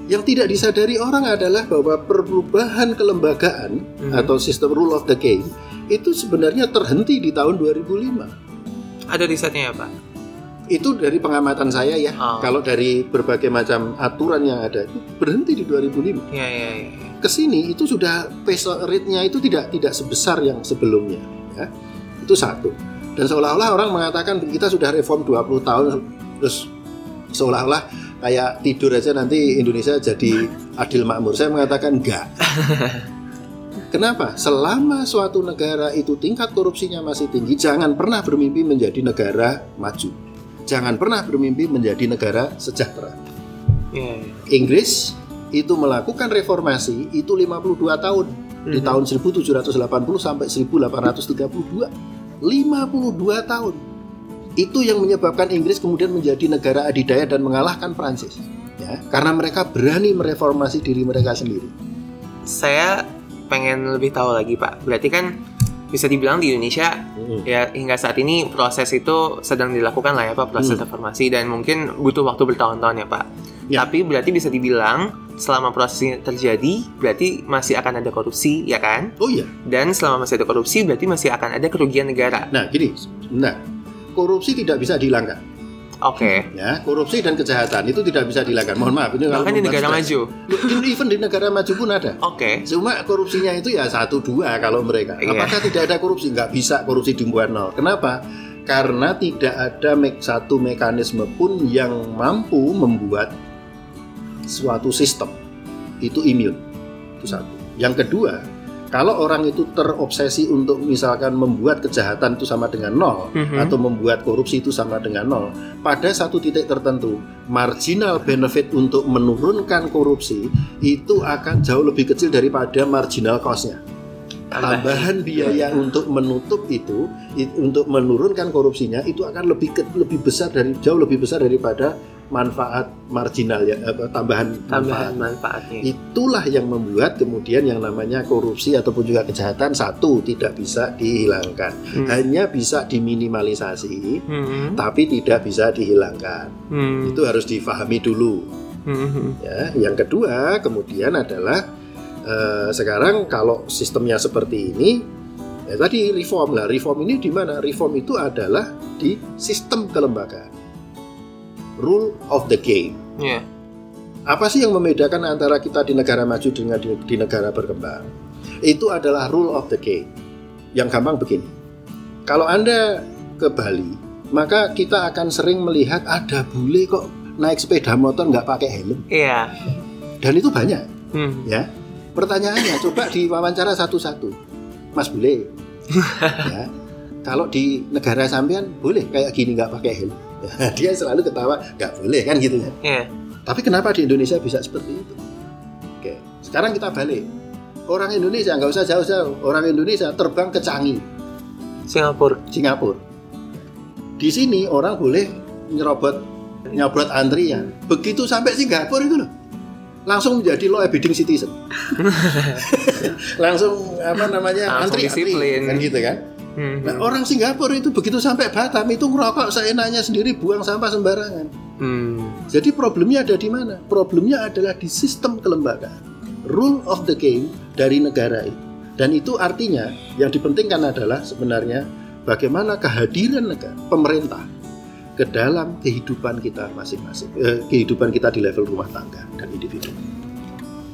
Yang tidak disadari orang adalah bahwa perubahan kelembagaan Mhm. atau sistem rule of the game itu sebenarnya terhenti di tahun 2005. Ada risetnya ya Pak? Itu dari pengamatan saya ya. Oh. Kalau dari berbagai macam aturan yang ada itu berhenti di 2005. Iya iya iya. Ke sini itu sudah pace rate-nya itu tidak tidak sebesar yang sebelumnya. Ya. Itu satu. Dan seolah-olah orang mengatakan kita sudah reform 20 tahun terus seolah-olah kayak tidur aja nanti Indonesia jadi adil makmur. Saya mengatakan enggak. Kenapa? Selama suatu negara itu tingkat korupsinya masih tinggi, jangan pernah bermimpi menjadi negara maju. Jangan pernah bermimpi menjadi negara sejahtera. Iya. iya. Inggris itu melakukan reformasi itu 52 tahun di Mhm. tahun 1780 sampai 1832. 52 tahun. Itu yang menyebabkan Inggris kemudian menjadi negara adidaya dan mengalahkan Prancis. Ya, karena mereka berani mereformasi diri mereka sendiri. Saya pengen lebih tahu lagi Pak. Berarti kan bisa dibilang di Indonesia ya hingga saat ini proses itu sedang dilakukan lah ya Pak proses Hmm. reformasi dan mungkin butuh waktu bertahun-tahun ya Pak. Ya. Tapi berarti bisa dibilang selama proses ini terjadi berarti masih akan ada korupsi ya kan? Oh iya. Dan selama masih ada korupsi berarti masih akan ada kerugian negara. Nah, gini. Nah, korupsi tidak bisa dihilangkan. Oke. Ya, korupsi dan kejahatan itu tidak bisa dihilangkan. Mohon maaf, ini kalau di negara stres. maju. Even di negara maju pun ada. Oke. Cuma korupsinya itu ya satu dua kalau mereka. Iya. Apakah tidak ada korupsi? Nggak bisa korupsi dimbuat nol. Kenapa? Karena tidak ada me- satu mekanisme pun yang mampu membuat suatu sistem itu imun. Itu satu. Yang kedua, kalau orang itu terobsesi untuk misalkan membuat kejahatan itu sama dengan nol Mhm. atau membuat korupsi itu sama dengan nol, pada satu titik tertentu marginal benefit untuk menurunkan korupsi itu akan jauh lebih kecil daripada marginal cost-nya. Tambahan biaya untuk menutup itu, i- untuk menurunkan korupsinya itu akan lebih lebih besar dari jauh lebih besar daripada manfaat marginal ya apa, tambahan Tambahan manfaat. manfaatnya. Itulah yang membuat kemudian yang namanya korupsi ataupun juga kejahatan satu tidak bisa dihilangkan, Hmm. hanya bisa diminimalisasi, Hmm. tapi tidak bisa dihilangkan. Hmm. Itu harus difahami dulu. Hmm. Ya, yang kedua kemudian adalah eh, sekarang kalau sistemnya seperti ini, ya tadi reform lah. Reform ini di mana? Reform itu adalah di sistem kelembagaan, rule of the game. Iya. Apa sih yang membedakan antara kita di negara maju dengan di, di negara berkembang? Itu adalah rule of the game. Yang gampang begini. Kalau Anda ke Bali, maka kita akan sering melihat ada bule kok naik sepeda motor nggak pakai helm. Iya. Dan itu banyak, Hmm. ya. Pertanyaannya, coba diwawancara satu-satu. Mas bule, ya. Kalau di negara sampean boleh kayak gini nggak pakai helm. Dia selalu ketawa, nggak boleh kan gitu ya. Iya. Tapi kenapa di Indonesia bisa seperti itu? Oke, sekarang kita balik. Orang Indonesia nggak usah jauh-jauh. Orang Indonesia terbang ke Changi, Singapura. Singapura. Di sini orang boleh nyerobot nyerobot antrian. Begitu sampai Singapura itu loh, langsung menjadi law abiding citizen. langsung apa namanya Langsung antri disiplin. kan gitu kan. Hmm. Nah, orang Singapura itu begitu sampai Batam itu ngerokok seenaknya sendiri buang sampah sembarangan. Hmm. Jadi problemnya ada di mana? Problemnya adalah di sistem kelembagaan. Rule of the game dari negara itu. Dan itu artinya yang dipentingkan adalah sebenarnya bagaimana kehadiran negara, pemerintah ke dalam kehidupan kita masing-masing, eh, kehidupan kita di level rumah tangga dan individu.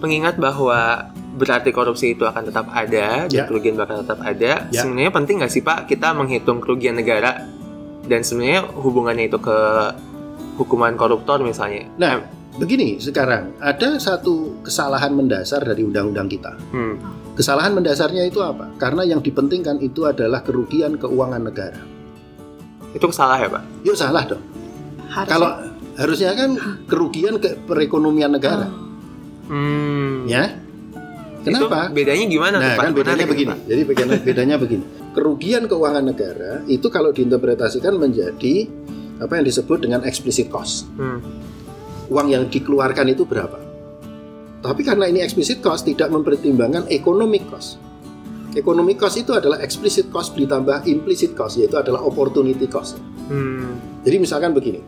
Mengingat bahwa berarti korupsi itu akan tetap ada dan Ya. kerugian bakal tetap ada. Ya. Sebenarnya penting nggak sih Pak kita menghitung kerugian negara dan sebenarnya hubungannya itu ke hukuman koruptor misalnya. Nah, begini sekarang ada satu kesalahan mendasar dari undang-undang kita. Hmm. Kesalahan mendasarnya itu apa? Karena yang dipentingkan itu adalah kerugian keuangan negara. Itu salah ya Pak? Yuk salah dong. Harusnya. Kalau harusnya kan kerugian ke perekonomian negara, Hmm. ya. Kenapa? Itu bedanya gimana Nah, Pak? kan bedanya begini. Pak. Jadi bedanya, bedanya begini. Kerugian keuangan negara itu kalau diinterpretasikan menjadi apa yang disebut dengan explicit cost. Hmm. Uang yang dikeluarkan itu berapa? Tapi karena ini explicit cost tidak mempertimbangkan economic cost. Economic cost itu adalah explicit cost ditambah implicit cost yaitu adalah opportunity cost. Hmm. Jadi misalkan begini.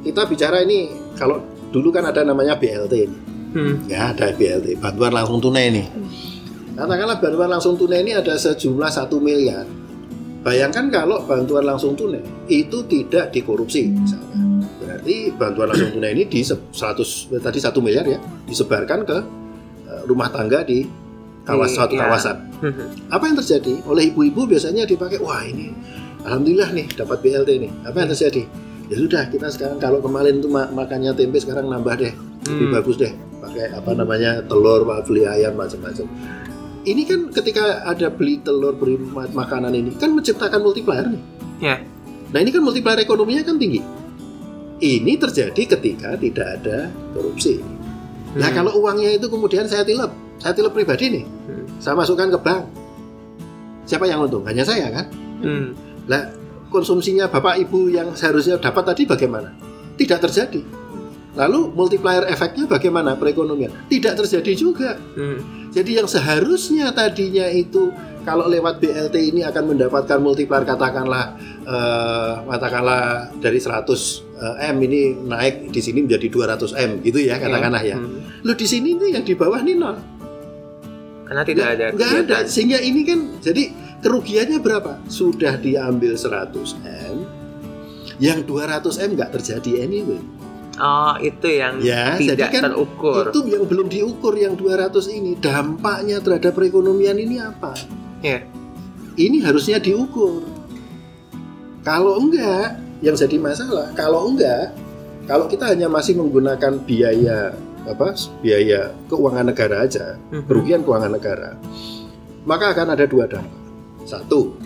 Kita bicara ini kalau dulu kan ada namanya BLT ini. Hmm. Ya, ada BLT, bantuan langsung tunai nih. Katakanlah bantuan langsung tunai ini ada sejumlah satu miliar. Bayangkan kalau bantuan langsung tunai itu tidak dikorupsi misalnya. Berarti bantuan langsung tunai ini di se- 100 tadi satu miliar ya disebarkan ke eh, rumah tangga di kawasan Di- suatu iya. kawasan. Hmm. Apa yang terjadi? Oleh ibu-ibu biasanya dipakai, wah ini alhamdulillah nih dapat BLT nih. Apa yang terjadi? Ya sudah kita sekarang kalau kemarin tuh ma- makannya tempe sekarang nambah deh, lebih Hmm. bagus deh. Pakai apa namanya telur, beli ayam macam-macam. Ini kan ketika ada beli telur, beli ma- makanan ini kan menciptakan multiplier nih. Ya. Nah ini kan multiplier ekonominya kan tinggi. Ini terjadi ketika tidak ada korupsi. Nah Hmm. kalau uangnya itu kemudian saya tilep, saya tilep pribadi nih, Hmm. saya masukkan ke bank. Siapa yang untung? Hanya saya kan. Hmm. Lah konsumsinya bapak ibu yang seharusnya dapat tadi bagaimana? Tidak terjadi. Lalu multiplier efeknya bagaimana perekonomian? Tidak terjadi juga. Hmm. Jadi yang seharusnya tadinya itu kalau lewat BLT ini akan mendapatkan multiplier katakanlah eh, katakanlah dari 100 eh, M ini naik di sini menjadi 200 M gitu ya katakanlah ya. Hmm. Lo di sini nih yang di bawah nih nol. Karena tidak ada Nggak ada. Sehingga ini kan jadi kerugiannya berapa? Sudah diambil 100 M, yang 200 M nggak terjadi anyway. Oh, itu yang Ya, jadi tidak kan terukur. Itu yang belum diukur yang 200 ini dampaknya terhadap perekonomian ini apa? Ya. Ini harusnya diukur. Kalau enggak, yang jadi masalah. Kalau enggak, kalau kita hanya masih menggunakan biaya apa? Biaya keuangan negara aja, Mhm. kerugian keuangan negara, maka akan ada dua dampak. Satu,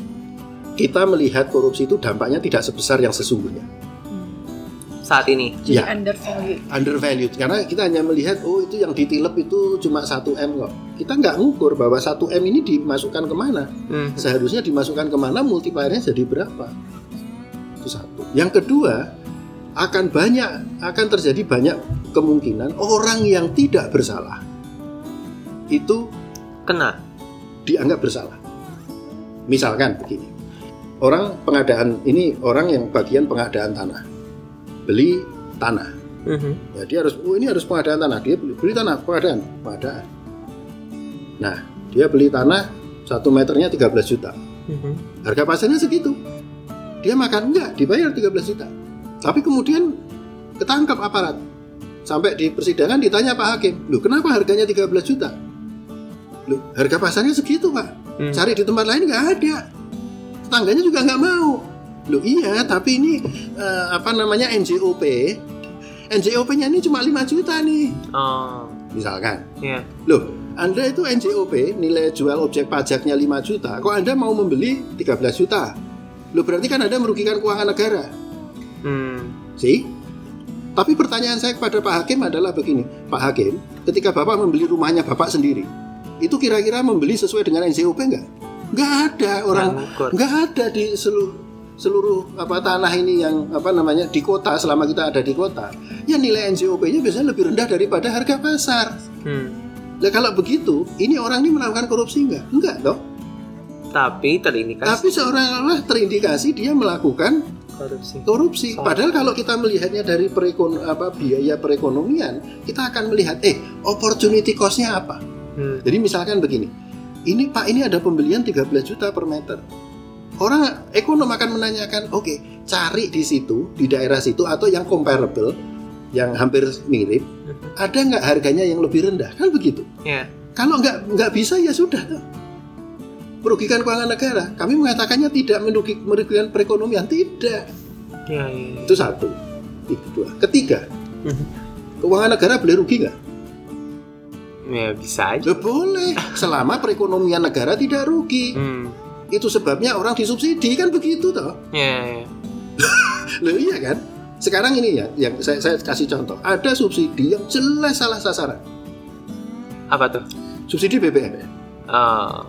kita melihat korupsi itu dampaknya tidak sebesar yang sesungguhnya. Saat ini. Jadi Ya. undervalue. undervalued karena kita hanya melihat oh itu yang ditilep itu cuma 1 M kok kita nggak ngukur bahwa 1 M ini dimasukkan ke mana Hmm. seharusnya dimasukkan ke mana multipliernya jadi berapa itu satu yang kedua akan banyak akan terjadi banyak kemungkinan orang yang tidak bersalah itu Kena. dianggap bersalah misalkan begini orang pengadaan ini orang yang bagian pengadaan tanah beli tanah Mhm. Ya dia harus, oh ini harus pengadaan tanah. Dia beli, beli tanah, pengadaan, pengadaan. Nah, dia beli tanah satu meternya 13 juta. Mhm. Harga pasarnya segitu. Dia makan enggak, dibayar 13 juta. Tapi kemudian ketangkap aparat. Sampai di persidangan ditanya Pak Hakim, "Loh, kenapa harganya 13 juta?" Loh, harga pasarnya segitu, Pak. Hmm. Cari di tempat lain nggak ada. Tetangganya juga nggak mau. Loh iya, tapi ini eh, apa namanya NJOP. NJOP-nya ini cuma 5 juta nih, Oh. misalkan. Ya. Loh, Anda itu NJOP, nilai jual objek pajaknya 5 juta, kok Anda mau membeli 13 juta? Loh, berarti kan Anda merugikan keuangan negara. Hmm. sih? Tapi pertanyaan saya kepada Pak Hakim adalah begini, Pak Hakim, ketika Bapak membeli rumahnya Bapak sendiri, itu kira-kira membeli sesuai dengan NJOP enggak? Enggak ada orang, Nggak enggak ada di seluruh seluruh apa tanah ini yang apa namanya di kota selama kita ada di kota, ya nilai NJOP-nya biasanya lebih rendah daripada harga pasar. Hmm. Nah kalau begitu, ini orang ini melakukan korupsi enggak? Enggak dong. Tapi terindikasi Tapi seorang-olah terindikasi dia melakukan korupsi. korupsi. Padahal kalau kita melihatnya dari perekon apa biaya perekonomian, kita akan melihat eh opportunity cost-nya apa. Hmm. Jadi misalkan begini, ini Pak ini ada pembelian 13 juta per meter. Orang ekonom akan menanyakan, oke, cari di situ, di daerah situ atau yang comparable, yang hampir mirip, ada nggak harganya yang lebih rendah? Kan begitu. Ya. Kalau nggak nggak bisa ya sudah tuh. Merugikan keuangan negara. Kami mengatakannya tidak merugi- merugikan perekonomian, tidak. Ya, ya, ya. Itu satu. Itu dua. Ketiga, keuangan negara boleh rugi nggak? Ya bisa aja. Loh, boleh, selama perekonomian negara tidak rugi. Hmm. Itu sebabnya orang disubsidi kan begitu toh. Ya, ya. Loh iya kan? Sekarang ini ya, yang saya, saya kasih contoh. Ada subsidi yang jelas salah sasaran. Apa tuh? Subsidi BBM. Oh.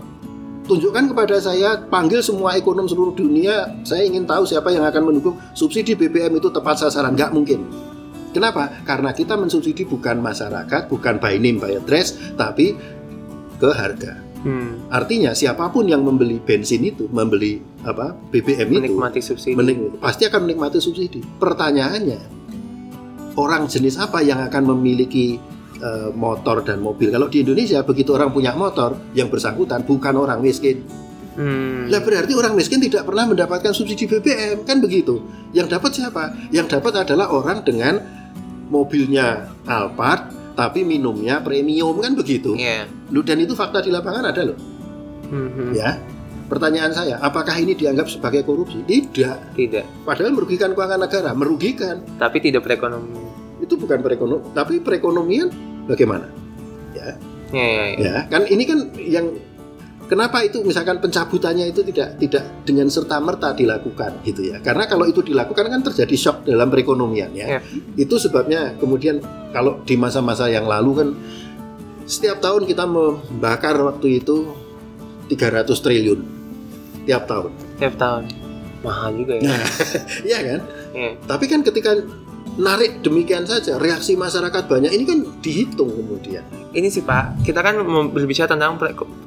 Tunjukkan kepada saya, panggil semua ekonom seluruh dunia. Saya ingin tahu siapa yang akan mendukung subsidi BBM itu tepat sasaran. Nggak mungkin. Kenapa? Karena kita mensubsidi bukan masyarakat, bukan by name, by address, tapi ke harga. Hmm. Artinya siapa pun yang membeli bensin itu, membeli apa BBM itu, Menikmati subsidi. menik- pasti akan menikmati subsidi. Pertanyaannya, orang jenis apa yang akan memiliki eh, motor dan mobil? Kalau di Indonesia begitu orang punya motor, yang bersangkutan bukan orang miskin. Hmm. Lah berarti orang miskin tidak pernah mendapatkan subsidi BBM, kan begitu? Yang dapat siapa? Yang dapat adalah orang dengan mobilnya Alphard tapi minumnya premium kan begitu. Iya. Lu dan itu fakta di lapangan ada loh. Mhm. Ya. Pertanyaan saya, apakah ini dianggap sebagai korupsi? Tidak. Tidak. Padahal merugikan keuangan negara, merugikan. Tapi tidak perekonomian. Itu bukan perekonomian, tapi perekonomian bagaimana? Ya, Ya, ya, ya. ya. Kan ini kan yang kenapa itu misalkan pencabutannya itu tidak tidak dengan serta merta dilakukan gitu ya. Karena kalau itu dilakukan kan terjadi shock dalam perekonomian ya. Ya. Itu sebabnya kemudian kalau di masa-masa yang lalu kan setiap tahun kita membakar waktu itu 300 triliun tiap tahun. Tiap tahun. Mahal juga ya. Iya kan? Iya. Tapi kan ketika narik demikian saja reaksi masyarakat banyak ini kan dihitung kemudian. Ini sih Pak, kita kan berbicara tentang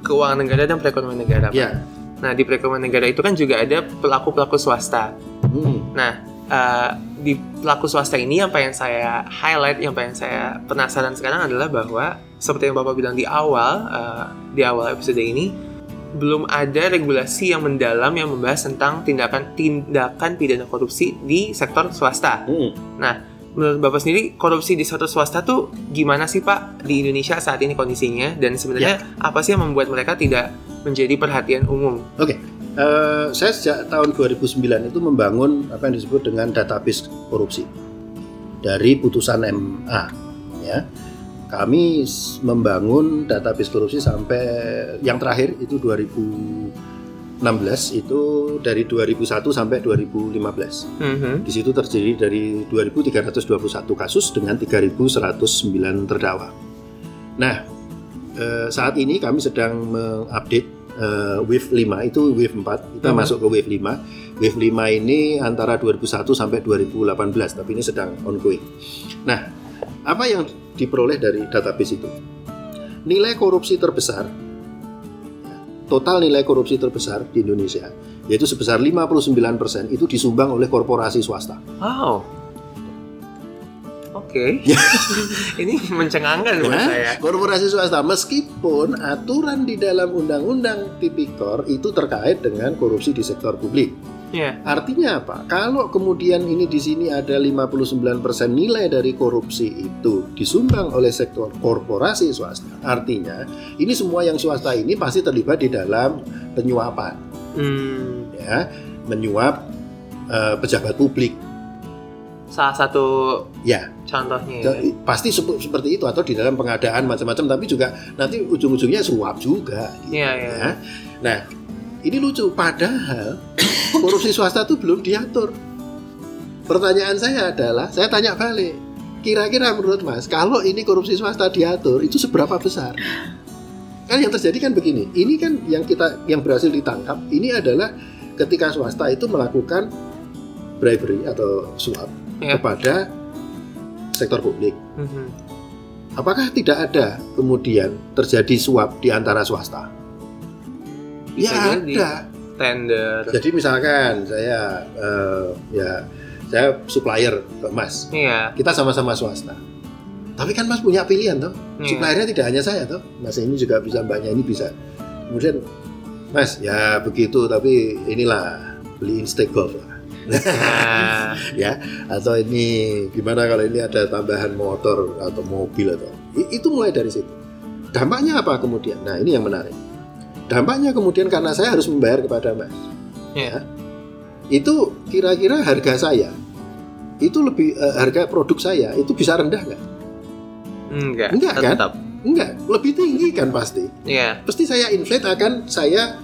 keuangan negara dan perekonomian negara. Pak. Ya. Nah di perekonomian negara itu kan juga ada pelaku-pelaku swasta. Hmm. Nah eh, di pelaku swasta ini apa yang saya highlight, yang pengen saya penasaran sekarang adalah bahwa seperti yang Bapak bilang di awal, eh, di awal episode ini belum ada regulasi yang mendalam yang membahas tentang tindakan tindakan pidana korupsi di sektor swasta. Hmm. Nah, menurut Bapak sendiri korupsi di sektor swasta tuh gimana sih Pak di Indonesia saat ini kondisinya dan sebenarnya apa sih yang membuat mereka tidak menjadi perhatian umum? Oke. Eh, saya sejak tahun 2009 itu membangun apa yang disebut dengan database korupsi dari putusan MA ya. Kami membangun database korupsi sampai yang terakhir itu 2016 itu dari 2001 sampai 2015. Mhm. Di situ terdiri dari 2.321 kasus dengan 3.109 terdakwa. Nah, eh, saat ini kami sedang mengupdate eh, wave 5 itu wave 4 kita Mhm. masuk ke wave 5 wave 5 ini antara 2001 sampai 2018 tapi ini sedang ongoing nah apa yang diperoleh dari database itu nilai korupsi terbesar total nilai korupsi terbesar di Indonesia yaitu sebesar 59% itu disumbang oleh korporasi swasta Wow. Oke. Ini mencengangkan buat Ya, saya. korporasi swasta meskipun aturan di dalam undang-undang tipikor itu terkait dengan korupsi di sektor publik. Iya. Artinya apa? Kalau kemudian ini di sini ada 59% nilai dari korupsi itu disumbang oleh sektor korporasi swasta. Artinya ini semua yang swasta ini pasti terlibat di dalam penyuapan, Hmm, ya, menyuap eh, pejabat publik. salah satu Ya, contohnya. ya. Pasti sep- seperti itu atau di dalam pengadaan macam-macam tapi juga nanti ujung-ujungnya suap juga gitu, Iya, iya. ya. Nah, ini lucu padahal korupsi swasta itu belum diatur. Pertanyaan saya adalah, saya tanya balik, kira-kira menurut Mas, kalau ini korupsi swasta diatur itu seberapa besar? Kan yang terjadi kan begini, ini kan yang kita yang berhasil ditangkap ini adalah ketika swasta itu melakukan bribery atau suap Iya. kepada sektor publik. Mhm. Apakah tidak ada kemudian terjadi suap di antara swasta? Bisa ya jadi. ada. Tender. Jadi misalkan saya eh, ya saya supplier ke Mas, Iya. kita sama-sama swasta. Tapi kan Mas punya pilihan toh. Iya. Suppliernya tidak hanya saya toh. Mas ini juga bisa, mbaknya ini bisa. Kemudian Mas ya begitu tapi inilah beliin steak golf lah. Nah, ya atau ini gimana kalau ini ada tambahan motor atau mobil atau itu mulai dari situ dampaknya apa kemudian nah ini yang menarik dampaknya kemudian karena saya harus membayar kepada mas Iya. itu kira-kira harga saya itu lebih eh, harga produk saya itu bisa rendah nggak enggak. Enggak, kan? tetap. Enggak, lebih tinggi kan pasti. Iya. Pasti saya inflate akan saya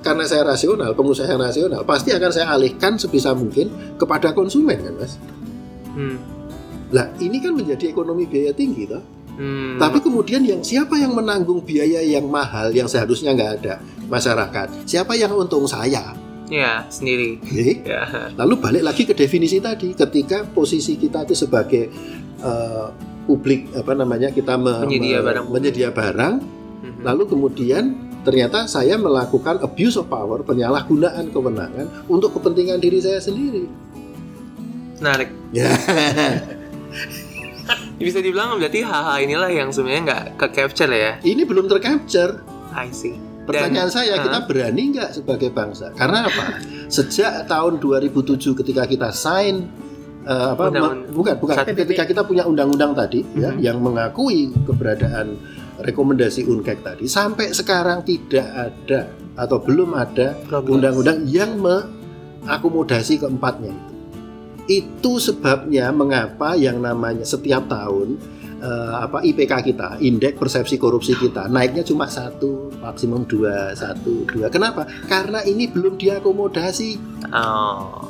karena saya rasional, pengusaha yang rasional, pasti akan saya alihkan sebisa mungkin kepada konsumen kan, Mas. Hmm. Lah, ini kan menjadi ekonomi biaya tinggi toh. Hmm. Tapi kemudian yang siapa yang menanggung biaya yang mahal yang seharusnya nggak ada masyarakat? Siapa yang untung saya? ya sendiri. Jadi, Ya. Lalu balik lagi ke definisi tadi, ketika posisi kita itu sebagai eh, publik apa namanya kita me- Penyedia me- barang menyedia barang, Mhm. lalu kemudian ternyata saya melakukan abuse of power, penyalahgunaan kewenangan untuk kepentingan diri saya sendiri. Menarik. Ya, Bisa dibilang berarti hal-hal inilah yang sebenarnya nggak ke capture ya. ini belum tercapture. I see. Pertanyaan Dan- saya, Ah. kita berani nggak sebagai bangsa? Karena apa? Sejak tahun 2007 ketika kita sign eh, apa Undang- bukan bukan ketika kita punya undang-undang tadi ya Mhm. yang mengakui keberadaan rekomendasi UNCAC tadi sampai sekarang tidak ada atau belum ada undang-undang yang mengakomodasi keempatnya itu. Itu sebabnya mengapa yang namanya setiap tahun eh, apa IPK kita, indeks persepsi korupsi kita naiknya cuma satu, maksimum dua, satu, dua. Kenapa? Karena ini belum diakomodasi. Oh.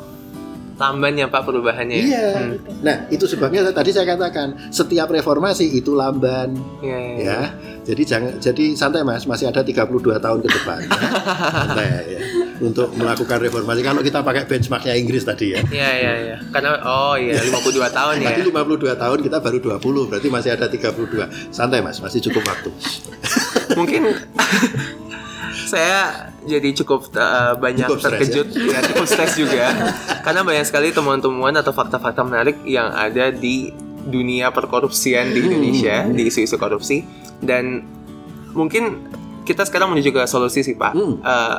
Lamban ya Pak perubahannya. ya? Iya. Hmm. Nah itu sebabnya tadi saya katakan setiap reformasi itu lamban, Iya, iya, iya. ya. Jadi jangan, jadi santai mas, masih ada 32 tahun ke depan. ya. Santai ya. Untuk melakukan reformasi. Kalau kita pakai benchmarknya Inggris tadi ya. Iya iya iya. Karena oh iya 52 tahun ya. Tadi 52 tahun kita baru 20 berarti masih ada 32 Santai mas, masih cukup waktu Mungkin saya jadi cukup uh, banyak Cukup stres, terkejut ya, cukup stres juga karena banyak sekali temuan-temuan atau fakta-fakta menarik yang ada di dunia perkorupsian di Hmm. Indonesia di isu-isu korupsi dan mungkin kita sekarang menuju ke solusi sih Pak Hmm. Uh,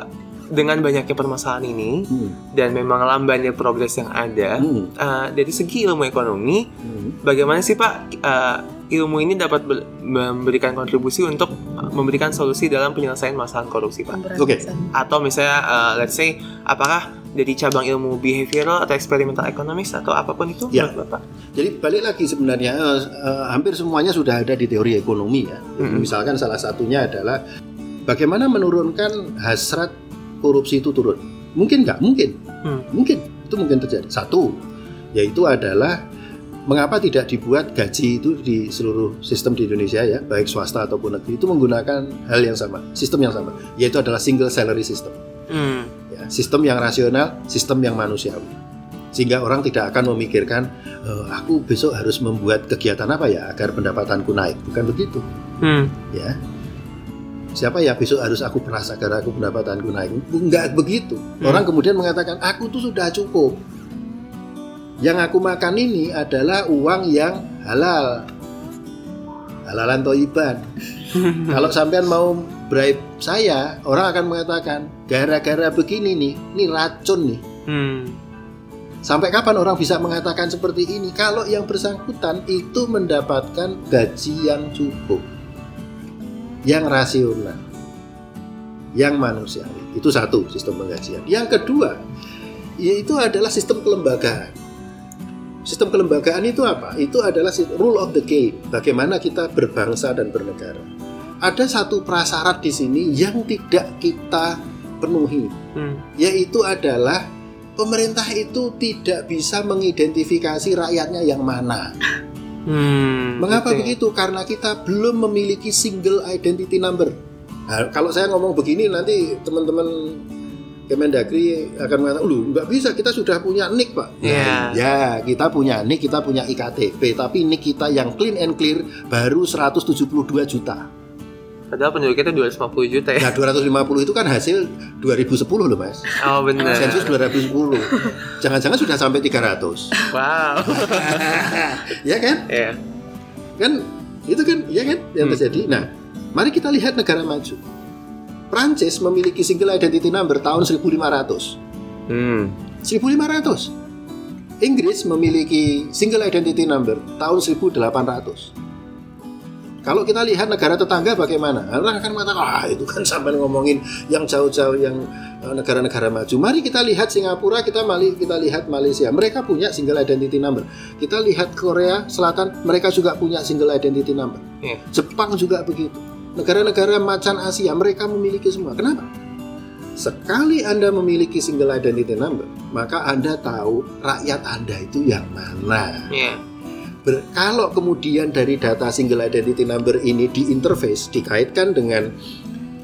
dengan banyaknya permasalahan ini hmm. dan memang lambannya progres yang ada Hmm. uh, dari segi ilmu ekonomi Hmm. bagaimana sih Pak uh, ilmu ini dapat ber- memberikan kontribusi untuk uh, memberikan solusi dalam penyelesaian masalah korupsi Pak? Oke. Atau misalnya uh, let's say apakah dari cabang ilmu behavioral atau experimental economics atau apa pun itu Ya. Bapak? Jadi balik lagi sebenarnya eh, eh, hampir semuanya sudah ada di teori ekonomi ya. Mm-mm. Misalkan salah satunya adalah bagaimana menurunkan hasrat korupsi itu turun. Mungkin nggak? Mungkin. Hmm. Mungkin itu mungkin terjadi. Satu, yaitu adalah mengapa tidak dibuat gaji itu di seluruh sistem di Indonesia ya, baik swasta ataupun negeri itu menggunakan hal yang sama, sistem yang sama, yaitu adalah single salary system. Hmm. Ya, sistem yang rasional, sistem yang manusiawi. Sehingga orang tidak akan memikirkan, "Eh, aku besok harus membuat kegiatan apa ya agar pendapatanku naik. Bukan begitu, Hmm. ya. Siapa ya besok harus aku peras agar aku pendapatanku naik? Enggak begitu. Orang kemudian mengatakan, aku tuh sudah cukup. Yang aku makan ini adalah uang yang halal. Halalan toiban. Kalau sampean mau bribe saya, orang akan mengatakan, gara-gara begini nih, ini racun nih. Hmm. Sampai kapan orang bisa mengatakan seperti ini? Kalau yang bersangkutan itu mendapatkan gaji yang cukup, yang rasional, yang manusiawi. Itu satu sistem penggajian. Yang kedua, yaitu adalah sistem kelembagaan. Sistem kelembagaan itu apa? Itu adalah rule of the game. Bagaimana kita berbangsa dan bernegara. Ada satu prasyarat di sini yang tidak kita penuhi Hmm. yaitu adalah pemerintah itu tidak bisa mengidentifikasi rakyatnya yang mana. Hmm. Mengapa Oke. begitu? Karena kita belum memiliki single identity number. Nah, kalau saya ngomong begini nanti teman-teman Kemendagri akan mengatakan, lu nggak bisa, kita sudah punya NIK pak. Nah, Iya. ya, kita punya NIK, kita punya IKTP, tapi NIK kita yang clean and clear baru 172 juta. Padahal penduduk kita 250 juta ya. Nah, 250 itu kan hasil 2010 loh mas. Oh benar. Sensus 2010. Jangan-jangan sudah sampai 300. Wow. ya kan? ya. Kan itu kan ya kan yang Hmm. terjadi. Nah, mari kita lihat negara maju. Prancis memiliki single identity number tahun 1500. Hmm. 1500. Inggris memiliki single identity number tahun 1800. Kalau kita lihat negara tetangga bagaimana? Orang akan mengatakan, ah itu kan sampai ngomongin yang jauh-jauh yang eh, negara-negara maju. Mari kita lihat Singapura, kita mali kita lihat Malaysia. Mereka punya single identity number. Kita lihat Korea Selatan, mereka juga punya single identity number. Iya. Jepang juga begitu. Negara-negara macan Asia mereka memiliki semua. Kenapa? Sekali Anda memiliki single identity number, maka Anda tahu rakyat Anda itu yang mana. Iya. Ber- kalau kemudian dari data single identity number ini diinterface dikaitkan dengan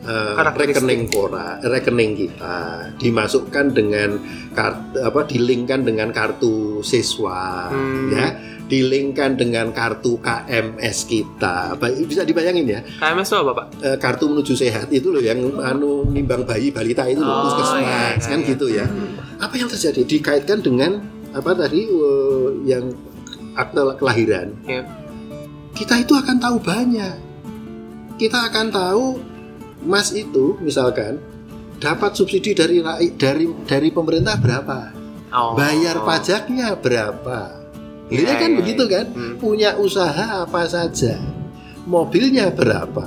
uh, rekening kora, rekening kita, dimasukkan dengan kartu apa dilinkkan dengan kartu siswa, Hmm. ya, dilinkkan dengan kartu KMS kita. Bisa dibayangin ya, KMS itu apa Pak? eh, kartu menuju sehat itu loh yang anu nimbang bayi balita itu loh, Oh, puskesmas iya, iya, kan iya. gitu ya. Apa yang terjadi? Dikaitkan dengan apa tadi eh, yang akte kelahiran. Iya. Kita itu akan tahu banyak. Kita akan tahu Mas itu misalkan dapat subsidi dari dari dari pemerintah berapa? Oh. Bayar pajaknya berapa? Iya, Iya kan iya, begitu iya. kan? Hmm. Punya usaha apa saja? Mobilnya berapa?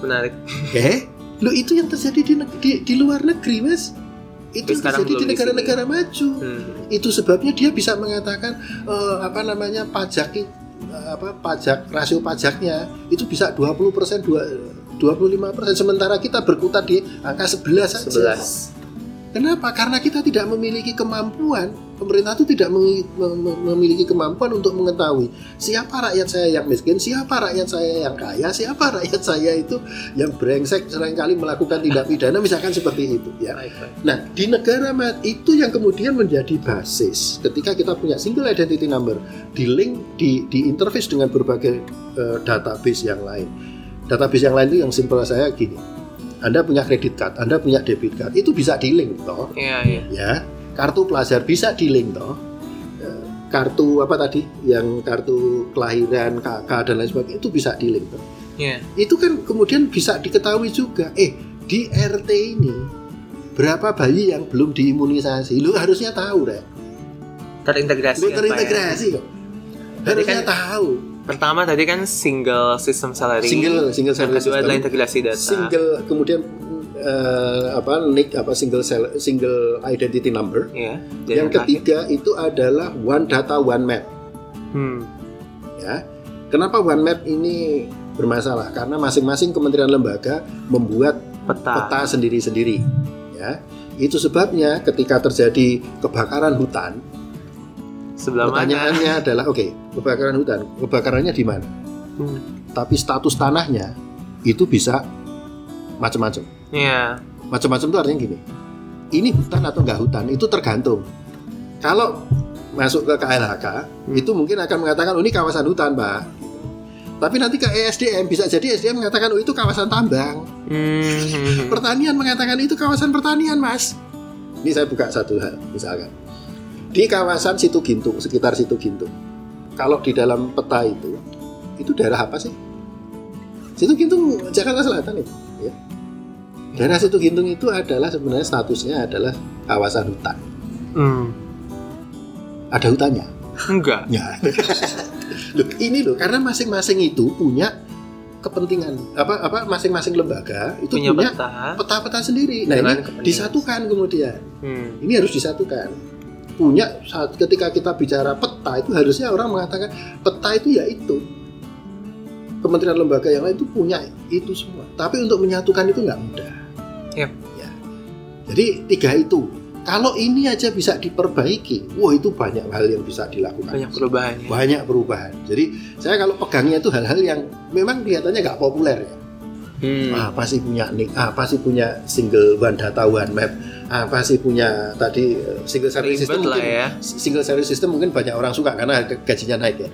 Menarik. Eh, lo itu yang terjadi di, di, di luar negeri, mas. Itu yang terjadi di negara-negara maju. Hmm. Itu sebabnya dia bisa mengatakan eh, apa namanya pajak i- eh, apa pajak rasio pajaknya itu bisa 20 persen 25 persen sementara kita berkutat di angka 11 saja. 11. Kenapa? Karena kita tidak memiliki kemampuan. Pemerintah itu tidak memiliki kemampuan untuk mengetahui siapa rakyat saya yang miskin, siapa rakyat saya yang kaya, siapa rakyat saya itu yang brengsek sering kali melakukan tindak pidana, misalkan seperti itu. Ya. Nah, di negara itu yang kemudian menjadi basis ketika kita punya single identity number, di link, di, di interface dengan berbagai eh, database yang lain. Database yang lain itu yang simpel saya gini. Anda punya kredit card, Anda punya debit card, itu bisa di link toh Iya, iya. ya kartu pelajar bisa di link toh Eh, kartu apa tadi yang kartu kelahiran KK dan lain sebagainya itu bisa di link toh Iya. itu kan kemudian bisa diketahui juga eh di RT ini berapa bayi yang belum diimunisasi lu harusnya tahu deh Terintegrasi. lu kan, ya? terintegrasi kok harusnya kan- tahu Pertama tadi kan single system salary. single single Yang service kedua adalah integrasi data. single kemudian eh, apa nick apa single cell- single identity number. Dan yang terakhir- ketiga itu adalah one data one map Hmm. ya. Kenapa one map ini bermasalah? Karena masing-masing kementerian lembaga membuat Peta. peta sendiri-sendiri. Ya, itu sebabnya ketika terjadi kebakaran hutan, Sebelah mana? pertanyaannya adalah, oke, kebakaran hutan, kebakarannya di mana? Hmm. Tapi status tanahnya itu bisa macam-macam. Iya. Macam-macam itu artinya gini, ini hutan atau enggak hutan itu tergantung. Kalau masuk ke KLHK itu mungkin akan mengatakan oh, ini kawasan hutan, Pak. Tapi nanti ke ESDM bisa jadi SDM mengatakan oh itu kawasan tambang. Hmm. Pertanian mengatakan itu kawasan pertanian, Mas. Ini saya buka satu hal, misalkan di kawasan Situ Gintung, sekitar Situ Gintung. Kalau di dalam peta itu, itu daerah apa sih? Situ Gintung Jakarta Selatan itu. Ya. Daerah Situ Gintung itu adalah sebenarnya statusnya adalah kawasan hutan. Hmm. Ada hutannya. Enggak. Ya. loh, ini loh, karena masing-masing itu punya kepentingan apa apa masing-masing lembaga itu Punya punya peta. peta-peta sendiri. Nah, ini disatukan kemudian. Hmm. Ini harus disatukan. Punya saat ketika kita bicara peta itu harusnya orang mengatakan peta itu ya itu. Kementerian lembaga yang lain itu punya itu semua. Tapi untuk menyatukan itu nggak mudah. Yap. Ya. Jadi tiga itu. Kalau ini aja bisa diperbaiki, wah itu banyak hal yang bisa dilakukan. Banyak perubahannya. Banyak perubahan. Jadi saya kalau pegangnya itu hal-hal yang memang kelihatannya nggak populer ya. Hmm. apa sih punya nick, apa sih punya single one data one map, apa sih punya tadi eh, single service Ribet system mungkin ya. single service system mungkin banyak orang suka karena gajinya naik ya.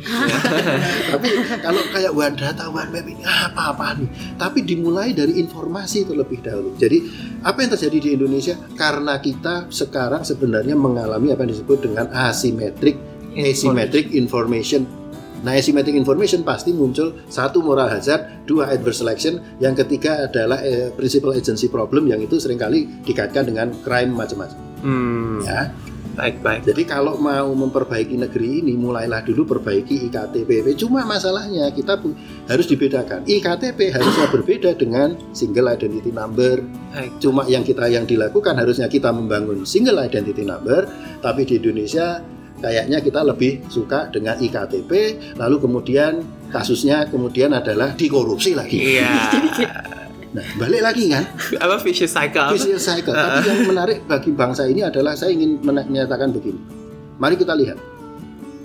Tapi kalau kayak one data one map ini apa apa nih? Tapi dimulai dari informasi terlebih dahulu. Jadi apa yang terjadi di Indonesia karena kita sekarang sebenarnya mengalami apa yang disebut dengan asymmetric asymmetric information. Nah, asymmetric information pasti muncul satu moral hazard, dua adverse selection, yang ketiga adalah eh, principal agency problem yang itu sering kali dikaitkan dengan crime macam-macam. Hmm. Ya, baik baik. Jadi kalau mau memperbaiki negeri ini, mulailah dulu perbaiki IKTP. Cuma masalahnya kita harus dibedakan. IKTP harusnya berbeda dengan single identity number. Baik. Cuma yang kita yang dilakukan harusnya kita membangun single identity number, tapi di Indonesia kayaknya kita lebih suka dengan IKTP. Lalu kemudian kasusnya kemudian adalah dikorupsi lagi. Iya. Nah, balik lagi kan? Apa vicious cycle? vicious cycle. Tapi yang menarik bagi bangsa ini adalah saya ingin menyatakan begini. Mari kita lihat.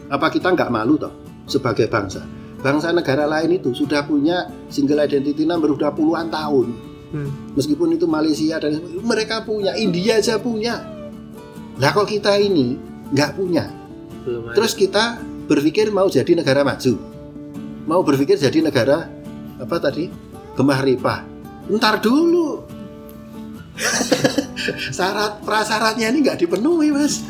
Apa kita nggak malu toh sebagai bangsa? Bangsa negara lain itu sudah punya single identity number sudah puluhan tahun. Hmm. Meskipun itu Malaysia dan mereka punya, India aja punya. Lah kok kita ini nggak punya? Belum ada. Terus kita berpikir mau jadi negara maju. Mau berpikir jadi negara apa tadi? Gemah ripah. Ntar dulu. Syarat prasyaratnya ini nggak dipenuhi, Mas.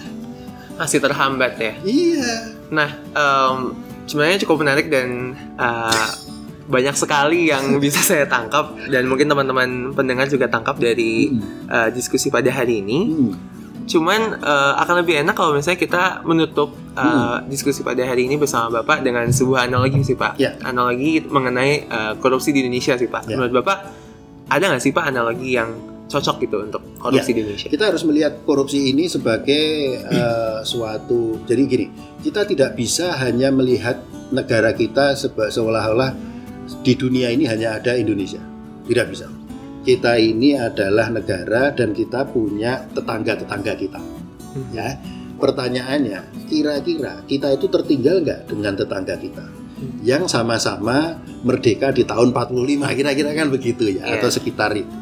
masih terhambat ya. Iya. Nah, em, sebenarnya cukup menarik dan uh, banyak sekali yang bisa saya tangkap dan mungkin teman-teman pendengar juga tangkap dari uh, diskusi pada hari ini. Hmm. Cuman uh, akan lebih enak kalau misalnya kita menutup uh, diskusi pada hari ini bersama Bapak dengan sebuah analogi sih Pak. Ya. Analogi mengenai uh, korupsi di Indonesia sih Pak. Ya. Menurut Bapak ada nggak sih Pak analogi yang cocok gitu untuk korupsi Ya. di Indonesia? Kita harus melihat korupsi ini sebagai eh, suatu jadi gini, kita tidak bisa hanya melihat negara kita seolah-olah di dunia ini hanya ada Indonesia. Tidak bisa. Kita ini adalah negara dan kita punya tetangga-tetangga kita. Ya. Pertanyaannya, kira-kira kita itu tertinggal nggak dengan tetangga kita? Yang sama-sama merdeka di tahun 45, kira-kira kan begitu ya, Iya. atau sekitar itu.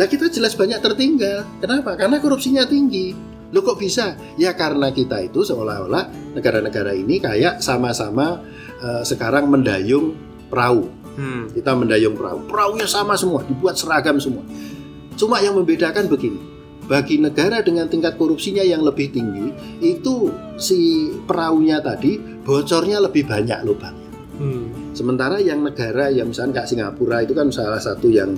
Lah kita jelas banyak tertinggal. Kenapa? Karena korupsinya tinggi. Lo kok bisa? Ya karena kita itu seolah-olah negara-negara ini kayak sama-sama eh, sekarang mendayung perahu. Hmm. Kita mendayung perahu. Perahunya sama semua, dibuat seragam semua. Cuma yang membedakan begini. Bagi negara dengan tingkat korupsinya yang lebih tinggi, itu si perahunya tadi bocornya lebih banyak lubangnya. Hmm. Sementara yang negara yang misalnya kayak Singapura itu kan salah satu yang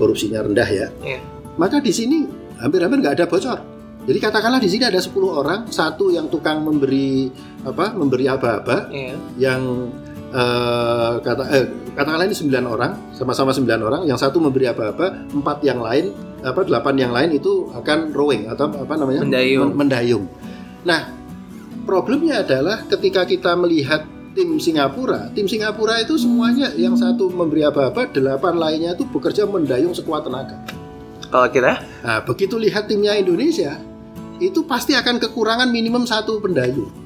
korupsinya rendah ya. Iya. Maka di sini hampir-hampir nggak ada bocor. Jadi katakanlah di sini ada 10 orang, satu yang tukang memberi apa? memberi aba-aba, Iya. yang eh, kata eh, katakanlah ini 9 orang, sama-sama 9 orang, yang satu memberi aba-aba, empat yang lain apa delapan yang lain itu akan rowing atau apa namanya? Mendayung. Men- mendayung. Nah, problemnya adalah ketika kita melihat tim Singapura, tim Singapura itu semuanya yang satu memberi aba-aba, delapan lainnya itu bekerja mendayung sekuat tenaga. Kalau kita Nah, begitu lihat timnya Indonesia, itu pasti akan kekurangan minimum satu pendayung.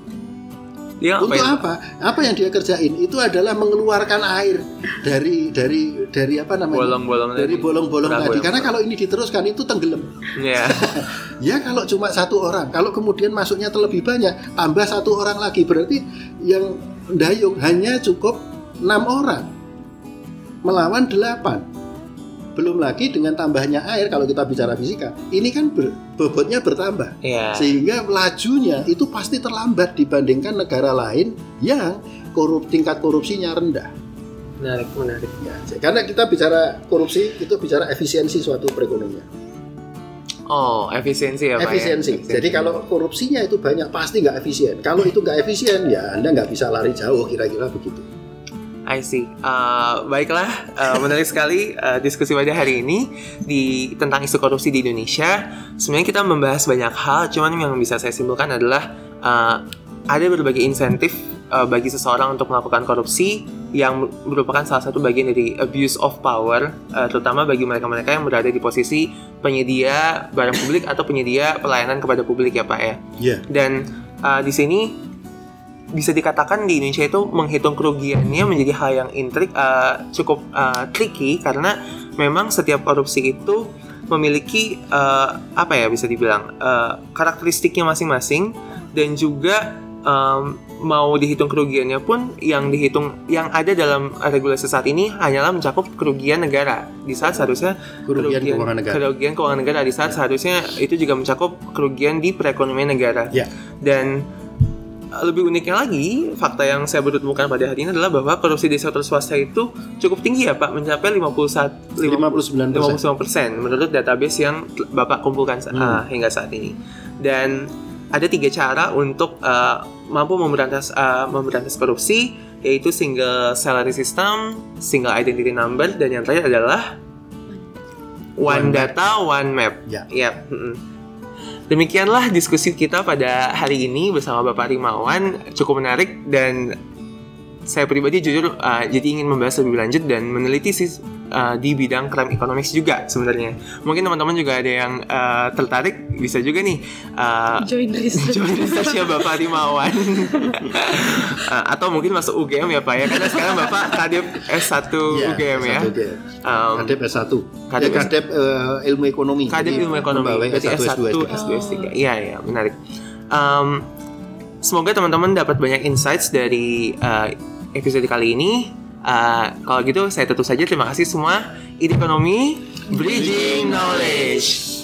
Dia Untuk apa? Apa yang dia kerjain? Itu adalah mengeluarkan air dari dari dari apa namanya? Bolong-bolong dari bolong-bolong tadi. yang Karena bolong. kalau ini diteruskan itu tenggelam. Iya. Ya kalau cuma satu orang, kalau kemudian masuknya terlebih banyak, tambah satu orang lagi berarti yang dayung hanya cukup enam orang melawan delapan. Belum lagi dengan tambahnya air kalau kita bicara fisika, ini kan ber- bobotnya bertambah Iya. sehingga lajunya itu pasti terlambat dibandingkan negara lain yang korup tingkat korupsinya rendah. Menarik, menarik. Ya, karena kita bicara korupsi itu bicara efisiensi suatu perekonomian. Oh, efisiensi ya, Pak. ya? efisiensi. Jadi kalau korupsinya itu banyak pasti nggak efisien. Kalau itu nggak efisien ya Anda nggak bisa lari jauh kira-kira begitu. I see. Uh, baiklah, uh, menarik sekali uh, diskusi pada hari ini di tentang isu korupsi di Indonesia. Sebenarnya kita membahas banyak hal, cuman yang bisa saya simpulkan adalah uh, ada berbagai insentif uh, bagi seseorang untuk melakukan korupsi yang merupakan salah satu bagian dari abuse of power, uh, terutama bagi mereka-mereka yang berada di posisi penyedia barang publik atau penyedia pelayanan kepada publik ya Pak ya. Iya. Dan uh, di sini bisa dikatakan di Indonesia itu menghitung kerugiannya menjadi hal yang intrik uh, cukup uh, tricky karena memang setiap korupsi itu memiliki uh, apa ya bisa dibilang uh, karakteristiknya masing-masing dan juga um, mau dihitung kerugiannya pun yang dihitung yang ada dalam regulasi saat ini hanyalah mencakup kerugian negara di saat seharusnya Kerugian keuangan negara. kerugian keuangan negara di saat seharusnya itu juga mencakup kerugian di perekonomian negara Ya. dan lebih uniknya lagi, fakta yang saya baru temukan pada hari ini adalah bahwa korupsi di sektor swasta itu cukup tinggi ya Pak, mencapai 51 59%. 59% menurut database yang Bapak kumpulkan Hmm. uh, hingga saat ini. Dan ada tiga cara untuk uh, mampu memberantas uh, memberantas korupsi yaitu single salary system, single identity number dan yang terakhir adalah one, One data one map. Ya. Yap, mm-mm. Demikianlah diskusi kita pada hari ini bersama Bapak Rimawan. Cukup menarik dan saya pribadi jujur uh, jadi ingin membahas lebih lanjut dan meneliti sih uh, di bidang crime economics juga sebenarnya. Mungkin teman-teman juga ada yang uh, tertarik bisa juga nih uh, Join research. join research-nya Bapak Rimawan Uh, atau mungkin masuk UGM ya Pak ya karena sekarang Bapak kadep S1 Iya, UGM ya. S1 UGM. Um, Kadep S1. Kadep Ya, Kadep eh, ilmu ekonomi. Kadep ilmu ekonomi berarti S1, S1, S2, S2, S3. Iya, iya, menarik. Um, semoga teman-teman dapat banyak insights dari uh, episode kali ini. Uh, kalau gitu saya tutup saja. Terima kasih semua. Ide Ekonomi, Bridging Knowledge.